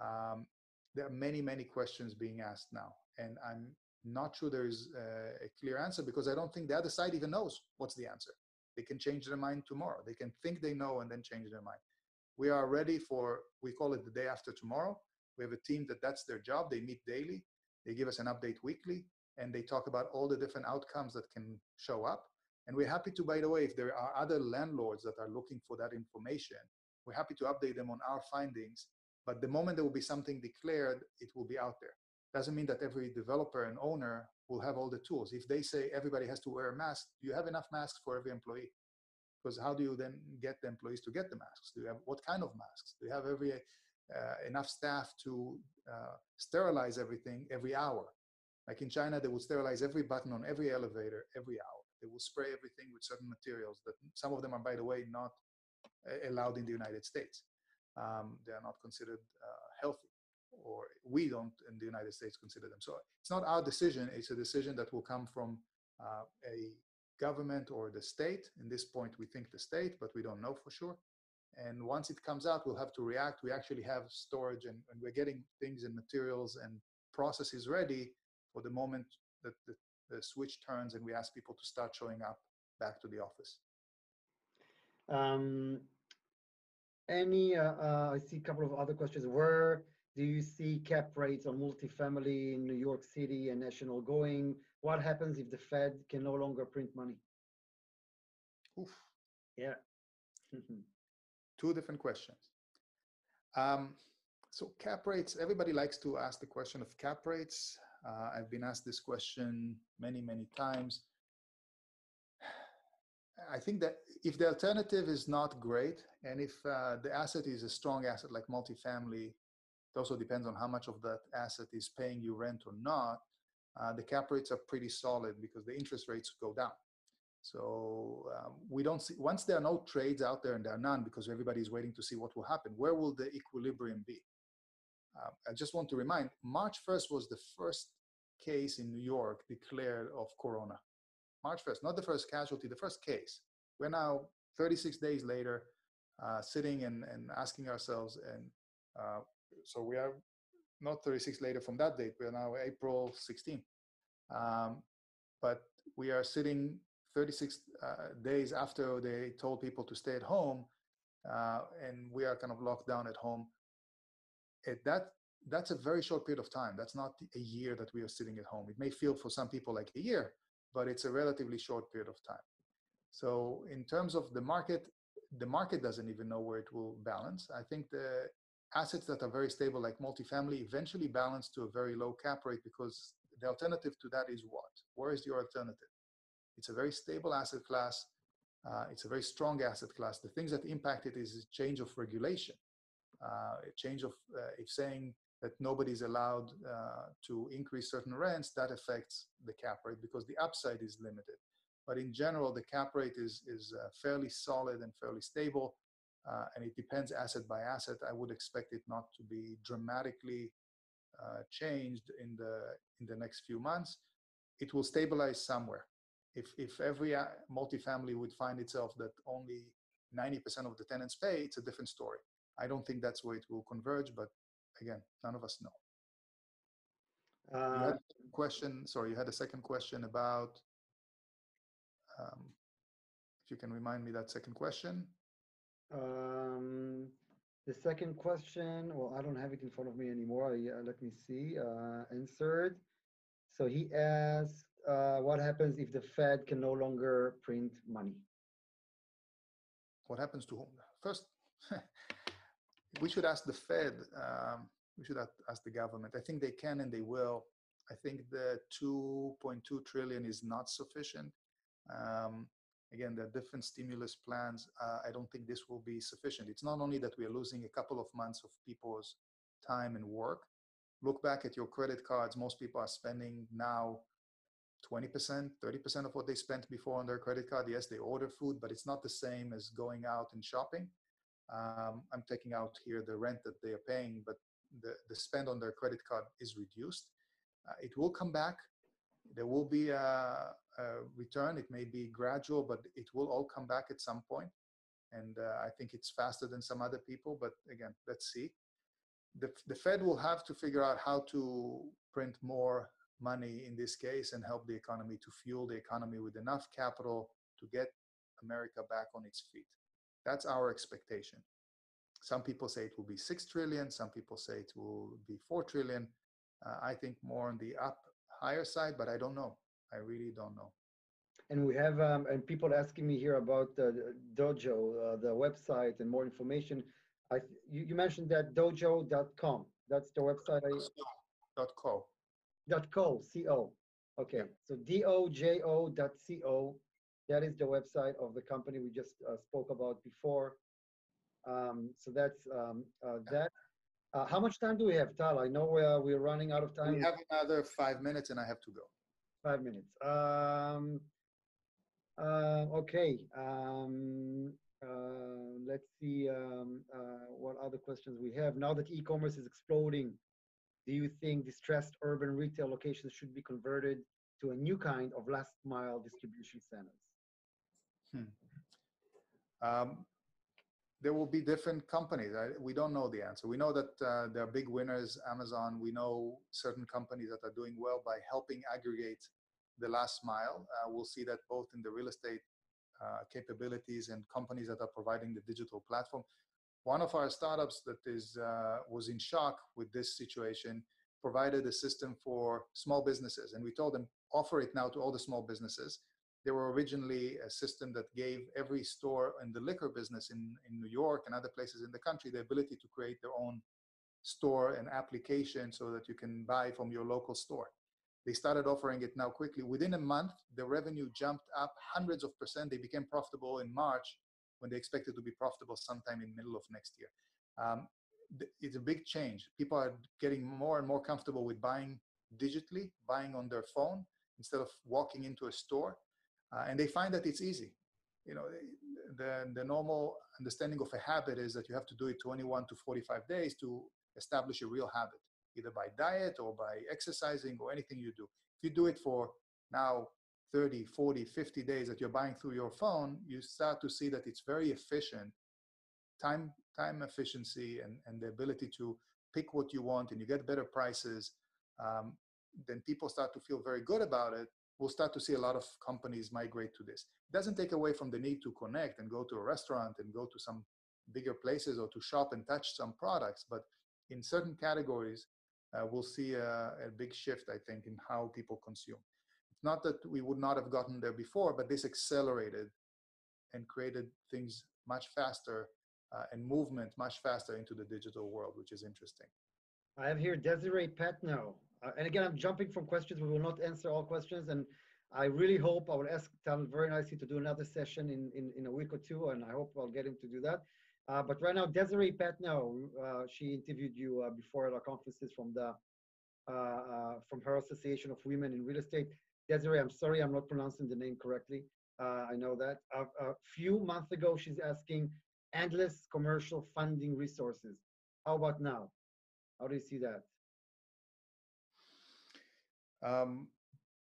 Um, there are many, many questions being asked now. And I'm not sure there's a, a clear answer because I don't think the other side even knows what's the answer. They can change their mind tomorrow. They can think they know and then change their mind. We are ready for, we call it the day after tomorrow. We have a team that that's their job. They meet daily. They give us an update weekly and they talk about all the different outcomes that can show up. And we're happy to, by the way, if there are other landlords that are looking for that information, we're happy to update them on our findings. But the moment there will be something declared, it will be out there. Doesn't mean that every developer and owner will have all the tools. If they say everybody has to wear a mask, do you have enough masks for every employee because how do you then get the employees to get the masks? Do you have what kind of masks? Do you have every uh, enough staff to uh, sterilize everything every hour? Like in China, they would sterilize every button on every elevator every hour. They will spray everything with certain materials that some of them are, by the way, not uh, allowed in the United States. Um, they are not considered uh, healthy, or we don't in the United States consider them. So it's not our decision. It's a decision that will come from uh, a government or the state. In this point, we think the state, but we don't know for sure. And once it comes out, we'll have to react. We actually have storage and, and we're getting things and materials and processes ready for the moment that the, the switch turns and we ask people to start showing up back to the office. Um, any, uh, uh, I see a couple of other questions. Where do you see cap rates on multifamily in New York City and national going? What happens if the Fed can no longer print money? Oof. Yeah. Two different questions. Um, so cap rates, everybody likes to ask the question of cap rates. Uh, I've been asked this question many, many times. I think that if the alternative is not great, and if uh, the asset is a strong asset like multifamily, it also depends on how much of that asset is paying you rent or not. Uh, the cap rates are pretty solid because the interest rates go down. So um, we don't see once there are no trades out there, and there are none because everybody is waiting to see what will happen. Where will the equilibrium be? Uh, I just want to remind: March 1st was the first case in New York declared of corona. March 1st, not the first casualty, the first case. We're now 36 days later, uh, sitting and, and asking ourselves, and uh, so we are not 36 later from that date, we are now April 16. Um, but we are sitting 36 uh, days after they told people to stay at home, uh, and we are kind of locked down at home. At that that's a very short period of time. That's not a year that we are sitting at home. It may feel for some people like a year, but it's a relatively short period of time. So in terms of the market, the market doesn't even know where it will balance. I think the assets that are very stable, like multifamily, eventually balance to a very low cap rate because the alternative to that is what? Where is your alternative? It's a very stable asset class. Uh, it's a very strong asset class. The things that impact it is change of regulation, uh, change of uh, if saying that nobody is allowed uh, to increase certain rents, that affects the cap rate because the upside is limited. But in general, the cap rate is, is uh, fairly solid and fairly stable. Uh, and it depends asset by asset. I would expect it not to be dramatically uh, changed in the, in the next few months. It will stabilize somewhere. If, if every uh, multifamily would find itself that only 90% of the tenants pay, it's a different story. I don't think that's where it will converge, but again, none of us know. Uh, you had a question. Sorry, you had a second question about. Um, if you can remind me that second question. Um, the second question. Well, I don't have it in front of me anymore. Uh, let me see. Uh, answered. So he asked, uh, "What happens if the Fed can no longer print money?" What happens to whom? First, we should ask the Fed. Um, we should ask the government. I think they can and they will. I think the 2.2 trillion is not sufficient. Um, again, there are different stimulus plans. Uh, I don't think this will be sufficient. It's not only that we are losing a couple of months of people's time and work. Look back at your credit cards. Most people are spending now 20%, 30% of what they spent before on their credit card. Yes, they order food, but it's not the same as going out and shopping. Um, I'm taking out here the rent that they are paying, but the, the spend on their credit card is reduced. Uh, it will come back. There will be a, a, return. It may be gradual, but it will all come back at some point. And uh, I think it's faster than some other people, but again, let's see. The, the Fed will have to figure out how to print more money in this case and help the economy to fuel the economy with enough capital to get America back on its feet. That's our expectation. Some people say it will be 6 trillion, some people say it will be 4 trillion. Uh, I think more on the up higher side, but I don't know. I really don't know. And we have um, and people asking me here about the Dojo, uh, the website, and more information. I you, you mentioned that dojo.com. That's the website. I, dot co. Dot co. C O. Okay. Yeah. So D O J O dot C O that is the website of the company we just uh, spoke about before. Um, so that's um, uh, that. Uh, how much time do we have, Tal? I know we're, we're running out of time. We have another five minutes and I have to go. Five minutes. Um, uh, okay. Um, uh, let's see um, uh, what other questions we have. Now that e-commerce is exploding, do you think distressed urban retail locations should be converted to a new kind of last mile distribution centers? Hmm. Um, there will be different companies. I, we don't know the answer. We know that uh, there are big winners, Amazon. We know certain companies that are doing well by helping aggregate the last mile. Uh, we'll see that both in the real estate uh, capabilities and companies that are providing the digital platform. One of our startups that is uh, was in shock with this situation provided a system for small businesses, and we told them offer it now to all the small businesses they were originally a system that gave every store in the liquor business in, in New York and other places in the country the ability to create their own store and application so that you can buy from your local store. They started offering it now quickly. Within a month, the revenue jumped up hundreds of percent. They became profitable in March when they expected to be profitable sometime in middle of next year. Um, it's a big change. People are getting more and more comfortable with buying digitally, buying on their phone instead of walking into a store, uh, and they find that it's easy. You know, the the normal understanding of a habit is that you have to do it 21 to 45 days to establish a real habit, either by diet or by exercising or anything you do. If you do it for now 30, 40, 50 days that you're buying through your phone, you start to see that it's very efficient, time time efficiency and, and the ability to pick what you want and you get better prices, um, then people start to feel very good about it. We'll start to see a lot of companies migrate to this. It doesn't take away from the need to connect and go to a restaurant and go to some bigger places or to shop and touch some products, but in certain categories, uh, we'll see a, a big shift, I think, in how people consume. It's not that we would not have gotten there before, but this accelerated and created things much faster uh, and movement much faster into the digital world, which is interesting. I have here Desiree Patno. Uh, and again, I'm jumping from questions. We will not answer all questions. And I really hope I will ask Tal very nicely to do another session in, in, in a week or two. And I hope I'll get him to do that. Uh, but right now, Desiree Patno, uh, she interviewed you uh, before at our conferences from the uh, uh, from her Association of Women in Real Estate. Desiree, I'm sorry I'm not pronouncing the name correctly. I know that. a few months ago, she's asking endless commercial funding resources. How about now? How do you see that? Um,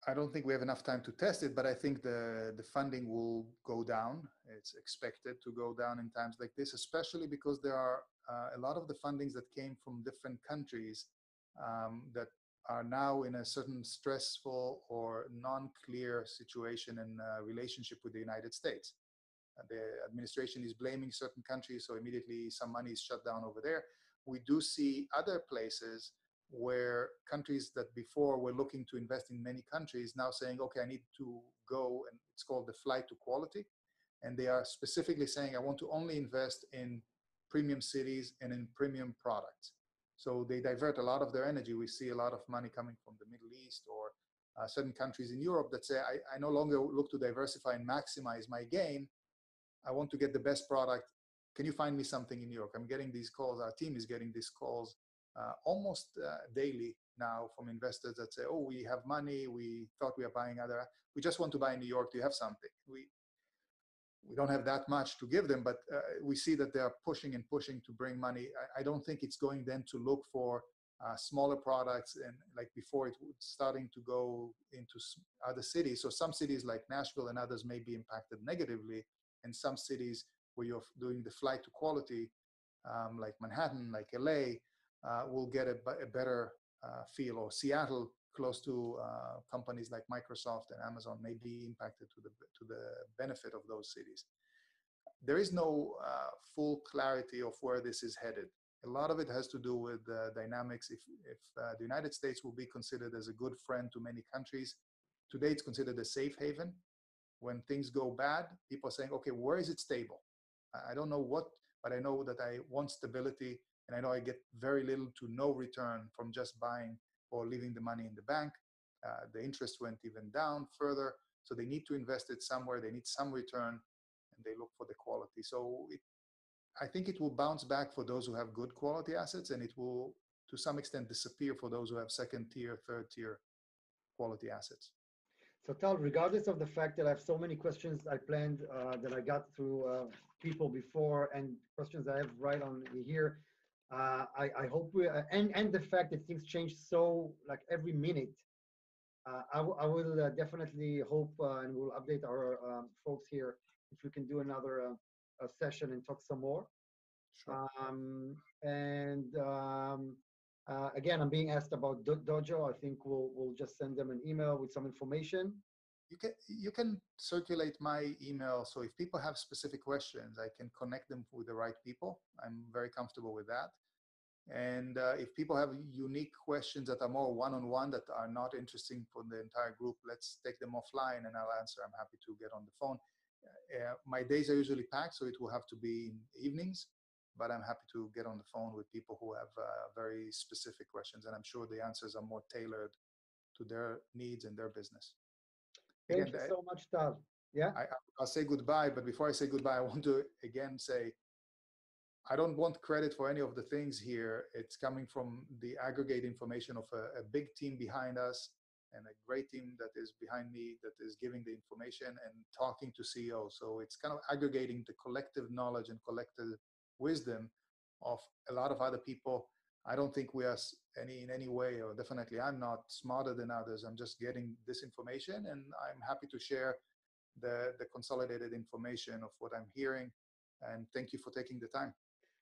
I don't think we have enough time to test it, but I think the, the funding will go down. It's expected to go down in times like this, especially because there are uh, a lot of the fundings that came from different countries um, that are now in a certain stressful or non-clear situation in uh, relationship with the United States the administration is blaming certain countries, so immediately some money is shut down over there. We do see other places where countries that before were looking to invest in many countries now saying, okay, I need to go, and it's called the flight to quality. And they are specifically saying, I want to only invest in premium cities and in premium products. So they divert a lot of their energy. We see a lot of money coming from the Middle East or uh, certain countries in Europe that say, I, I no longer look to diversify and maximize my gain. I want to get the best product. Can you find me something in New York? I'm getting these calls. Our team is getting these calls almost uh, daily now from investors that say, "Oh, we have money. We thought we are buying other. We just want to buy in New York. Do you have something?" We we don't have that much to give them, but uh, we see that they are pushing and pushing to bring money. I, I don't think it's going then to look for uh, smaller products and like before it was starting to go into other cities. So some cities like Nashville and others may be impacted negatively and some cities where you're doing the flight to quality, um, like Manhattan, like LA, uh, will get a, a better uh, feel. Or Seattle, close to uh, companies like Microsoft and Amazon, may be impacted to the to the benefit of those cities. There is no uh, full clarity of where this is headed. A lot of it has to do with dynamics. If, if uh, the United States will be considered as a good friend to many countries, today it's considered a safe haven when things go bad, people are saying, okay, where is it stable? I don't know what, but I know that I want stability and I know I get very little to no return from just buying or leaving the money in the bank. Uh, the interest went even down further. So they need to invest it somewhere. They need some return and they look for the quality. So it, I think it will bounce back for those who have good quality assets and it will to some extent disappear for those who have second tier, third tier quality assets. So Tal, regardless of the fact that I have so many questions I planned uh, that I got through uh, people before and questions I have right on here, uh, I, I, hope we, uh, and, and the fact that things change so like every minute, uh, I, I will uh, definitely hope and we'll update our um, folks here if we can do another session and talk some more. Sure. Um, and um, uh, again, I'm being asked about Do Dojo. I think we'll we'll just send them an email with some information. You can you can circulate my email. So if people have specific questions, I can connect them with the right people. I'm very comfortable with that. And uh, if people have unique questions that are more one-on-one that are not interesting for the entire group, let's take them offline and I'll answer. I'm happy to get on the phone. Uh, my days are usually packed, so it will have to be in evenings but I'm happy to get on the phone with people who have uh, very specific questions, and I'm sure the answers are more tailored to their needs and their business. Thank again, you so much, Tal. Yeah. I, I'll say goodbye, but before I say goodbye, I want to again say I don't want credit for any of the things here. It's coming from the aggregate information of a, a, big team behind us and a great team that is behind me that is giving the information and talking to CEOs. So it's kind of aggregating the collective knowledge and collective wisdom of a lot of other people. I don't think we are any in any way, or definitely I'm not smarter than others. I'm just getting this information, and I'm happy to share the the consolidated information of what I'm hearing. And thank you for taking the time.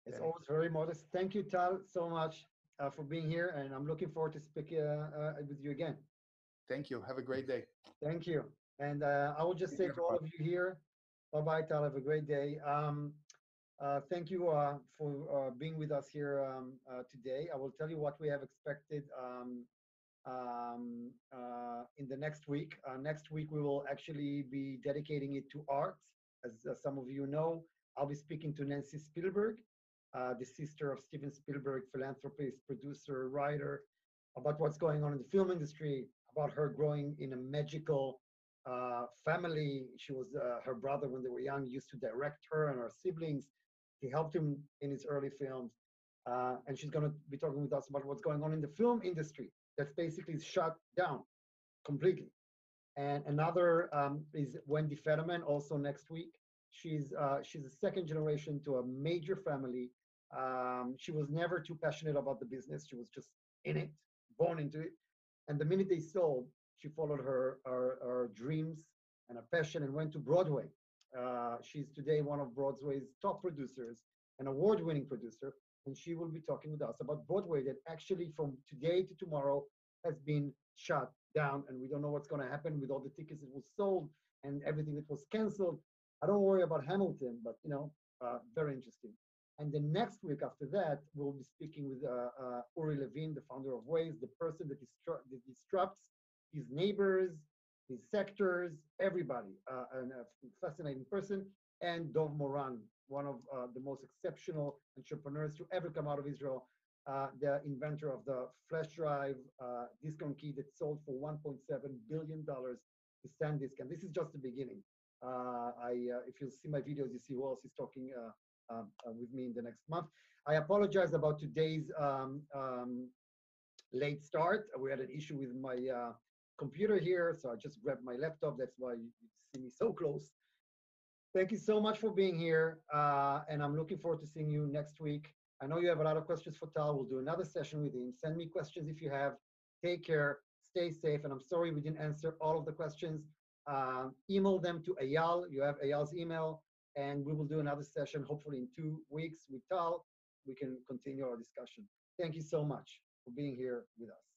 It's yeah. always very modest. Thank you, Tal, so much uh, for being here, and I'm looking forward to speaking uh, uh, with you again. Thank you. Have a great day. Thank you. And uh, I will just say to all of you here, bye-bye, Tal. Have a great day. Um, uh, thank you uh, for being with us here um, today. I will tell you what we have expected um, um in the next week. next week, we will actually be dedicating it to art. As, as some of you know, I'll be speaking to Nancy Spielberg, uh, the sister of Steven Spielberg, philanthropist, producer, writer, about what's going on in the film industry, about her growing in a magical uh, family. She was uh, her brother when they were young used to direct her and her siblings. He helped him in his early films, uh, and she's going to be talking with us about what's going on in the film industry that's basically shut down completely. And another um, is Wendy Federman, also next week. She's uh, she's a second generation to a major family um, she was never too passionate about the business. She was just in it, born into it. And the minute they sold, she followed her, her, her dreams and her passion and went to Broadway. Uh, she's today one of Broadway's top producers, an award-winning producer, and she will be talking with us about Broadway that actually from today to tomorrow has been shut down, and we don't know what's going to happen with all the tickets that was sold and everything that was canceled. I don't worry about Hamilton, but you know, uh, very interesting. And the next week after that, we'll be speaking with uh, uh, Uri Levine, the founder of Waze, the person that, that disrupts his neighbors, his sectors, everybody, uh, and a fascinating person. And Dov Moran, one of uh, the most exceptional entrepreneurs to ever come out of Israel, uh, the inventor of the flash drive uh, disk key that sold for 1.7 billion dollars to SanDisk. And this is just the beginning. I, if you see my videos, you see who else is talking uh, with me in the next month. I apologize about today's um, um, late start. We had an issue with my uh, computer here, so I just grabbed my laptop. That's why you see me so close. Thank you so much for being here, uh, and I'm looking forward to seeing you next week. I know you have a lot of questions for Tal. We'll do another session with him. Send me questions if you have. Take care. Stay safe. And I'm sorry we didn't answer all of the questions. Uh, email them to Ayal. You have Ayal's email and we will do another session hopefully in two weeks with Tal. We can continue our discussion. Thank you so much for being here with us.